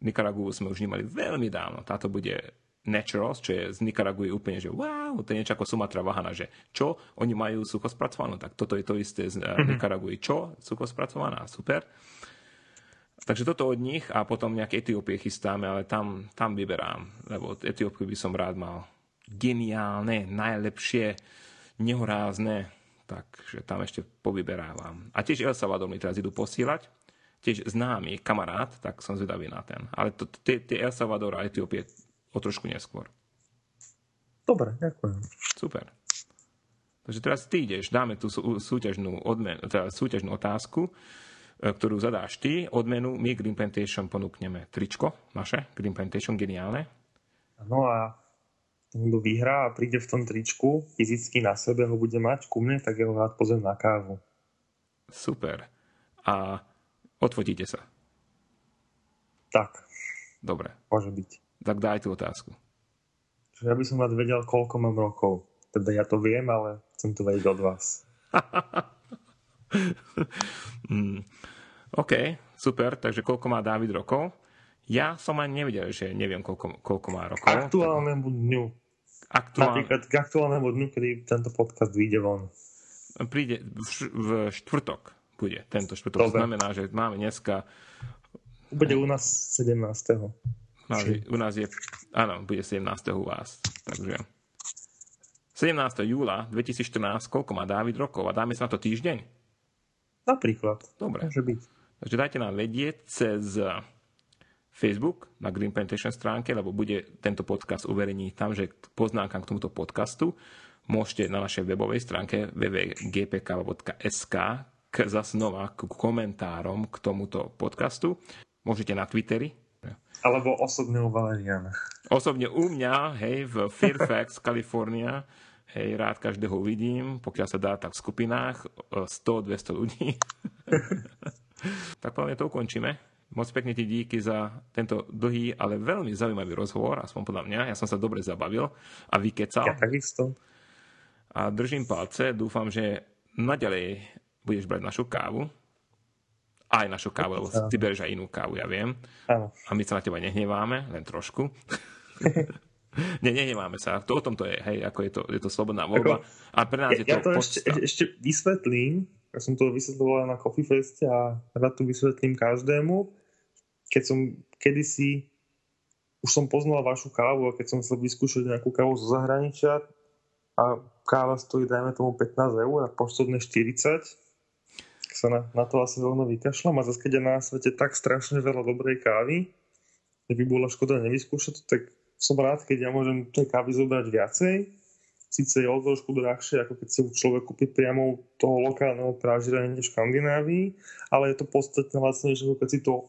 Nikaragu sme už nemali veľmi dávno. Táto bude Naturals, čo je z Nikaragu úplne, že wow, to je niečo ako Sumatra Vahana, že čo, oni majú sucho spracovanú, tak toto je to isté z uh, Nikaragu, čo, sucho spracovaná, super. Takže toto od nich a potom nejaké Etiópie chystáme, ale tam, tam vyberám, lebo Etiópiu by som rád mal geniálne, najlepšie, nehorázne, takže tam ešte povyberávam. A tiež El Salvador mi teraz idú posílať, tiež známy kamarát, tak som zvedavý na ten. Ale to- tie tie El Salvador a Etiópie o trošku neskôr. Dobre, ďakujem. Super. Takže teraz ty ideš, dáme tú sú- súťažnú, odmen, teda súťažnú otázku, e, ktorú zadáš ty. Odmenu my Green Plantation ponúkneme tričko naše, Green Plantation, geniálne. No a kto vyhrá a príde v tom tričku, fyzicky na sebe ho bude mať ku mne, tak jeho rád pozriem na kávu. Super. A odfotíte sa. Tak, Dobre. môže byť. Tak daj tú otázku. Čiže ja by som rád vedel, koľko mám rokov. Teda ja to viem, ale chcem to vedieť od vás. mm. OK, super. Takže koľko má David rokov? Ja som ani nevedel, že neviem, koľko, koľko má rokov. Aktuálnemu dňu. Aktuálne, Napríklad k aktuálnemu dňu, kedy tento podcast vyjde von. príde v, štvrtok bude tento štvrtok. To Dobre. znamená, že máme dneska Bude u nás 17. Máme, u nás je, áno, bude 17. u vás. Takže 17. júla 2014, koľko má Dávid rokov? A dáme sa na to týždeň? Napríklad. Dobre. Môže byť. Takže dajte nám vedieť cez Facebook na Green Plantation stránke, lebo bude tento podcast uverejný tam, že poznámka k tomuto podcastu môžete na našej webovej stránke www.gpk.sk k zasnova k komentárom k tomuto podcastu. Môžete na Twitteri, Alebo osobne u Valeriana. Osobne u mňa, hej, v Fairfax, Kalifornia, hej, rád každého uvidím, pokiaľ sa dá, tak v skupinách, 100-200 ľudí. tak poviem, to ukončíme. Moc pekne ti díky za tento dlhý, ale veľmi zaujímavý rozhovor, aspoň podľa mňa. Ja som sa dobre zabavil a vykecal. Ja takisto. A držím palce, dúfam, že naďalej budeš brať našu kávu. Aj našu kávu, lebo ty bereš aj inú kávu, ja viem. Áno. A my sa na teba nehneváme, len trošku. Nie, nehneváme sa. To o tom to je, hej, ako je to, je to slobodná voľba. A pre nás je Ja, ja to, to ešte, ešte vysvetlím. Ja som to vysvetloval na Coffee Feste a rád to vysvetlím každému. Keď som kedysi už som poznal vašu kávu a keď som chcel vyskúšať nejakú kávu zo zahraničia a káva stojí, dajme tomu 15 eur a poštodné 40, tak sa na, na to asi rovno vykašľam a zase keď je na svete tak strašne veľa dobrej kávy, že by bola škoda nevyskúšať, tak som rád, keď ja môžem tej kávy zobrať viacej. Sice je o trošku drahšie, ako keď si človek kúpi priamo toho lokálneho prážira v Škandinávii, ale je to podstatne lacnejšie, ako keď si to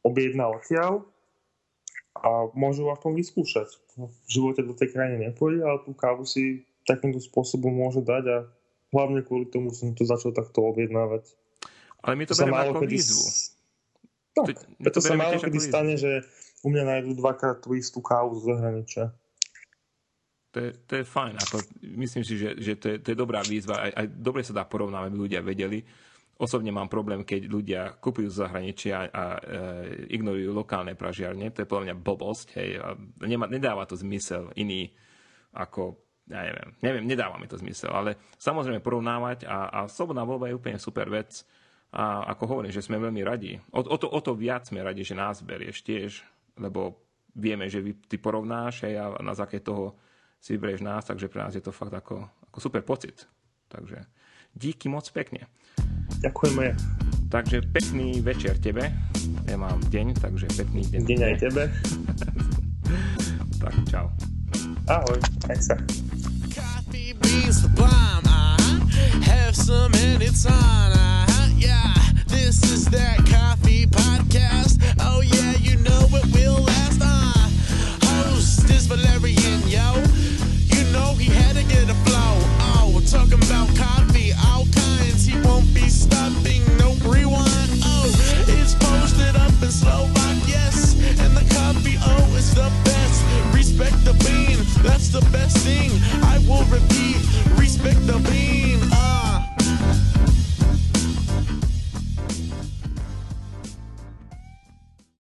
objedná odtiaľ a môžu aspoň vyskúšať. V živote do tej krajiny nepôjde, ale tú kávu si takýmto spôsobom môže dať a hlavne kvôli tomu som to začal takto objednávať. Ale my to sa bereme ako kedy výzvu. Tak, To- preto to sa málo kedy výzvu. stane, že u mňa nájdú dvakrát tú istú kávu z zahraničia. To je, to je fajn. Ako, myslím si, že, že to, je, to je dobrá výzva. Aj, aj dobre sa dá porovnávať, aby ľudia vedeli. Osobne mám problém, keď ľudia kupujú z zahraničia a, e, ignorujú lokálne pražiarne. To je podľa mňa blbosť. Hej, a nemá, nedáva to zmysel iný ako ja neviem, neviem, nedáva mi to zmysel, ale samozrejme porovnávať a, a slobodná voľba je úplne super vec a ako hovorím, že sme veľmi radi. O, o, to, o to viac sme radi, že nás berieš tiež, lebo vieme, že vy, ty porovnáš hej, a na základe toho si vyberieš nás, takže pre nás je to fakt ako, ako super pocit. Takže díky moc pekne. Ďakujeme. Takže pekný večer tebe. Ja mám deň, takže pekný deň. Deň aj tebe. Tak čau. Ahoj. Aj sa. Coffee beans uh-huh. Have some anytime, uh-huh. Yeah, this is that coffee podcast. Oh yeah, you know it will last, uh. Host is Valerian, yo. You know he had to get a flow. Oh, we're talking about coffee, be stopping. No rewind. Oh, it's posted up in slow Slovak. Yes, and the copy. Oh, is the best. Respect the beam, That's the best thing. I will repeat. Respect the beam. Ah.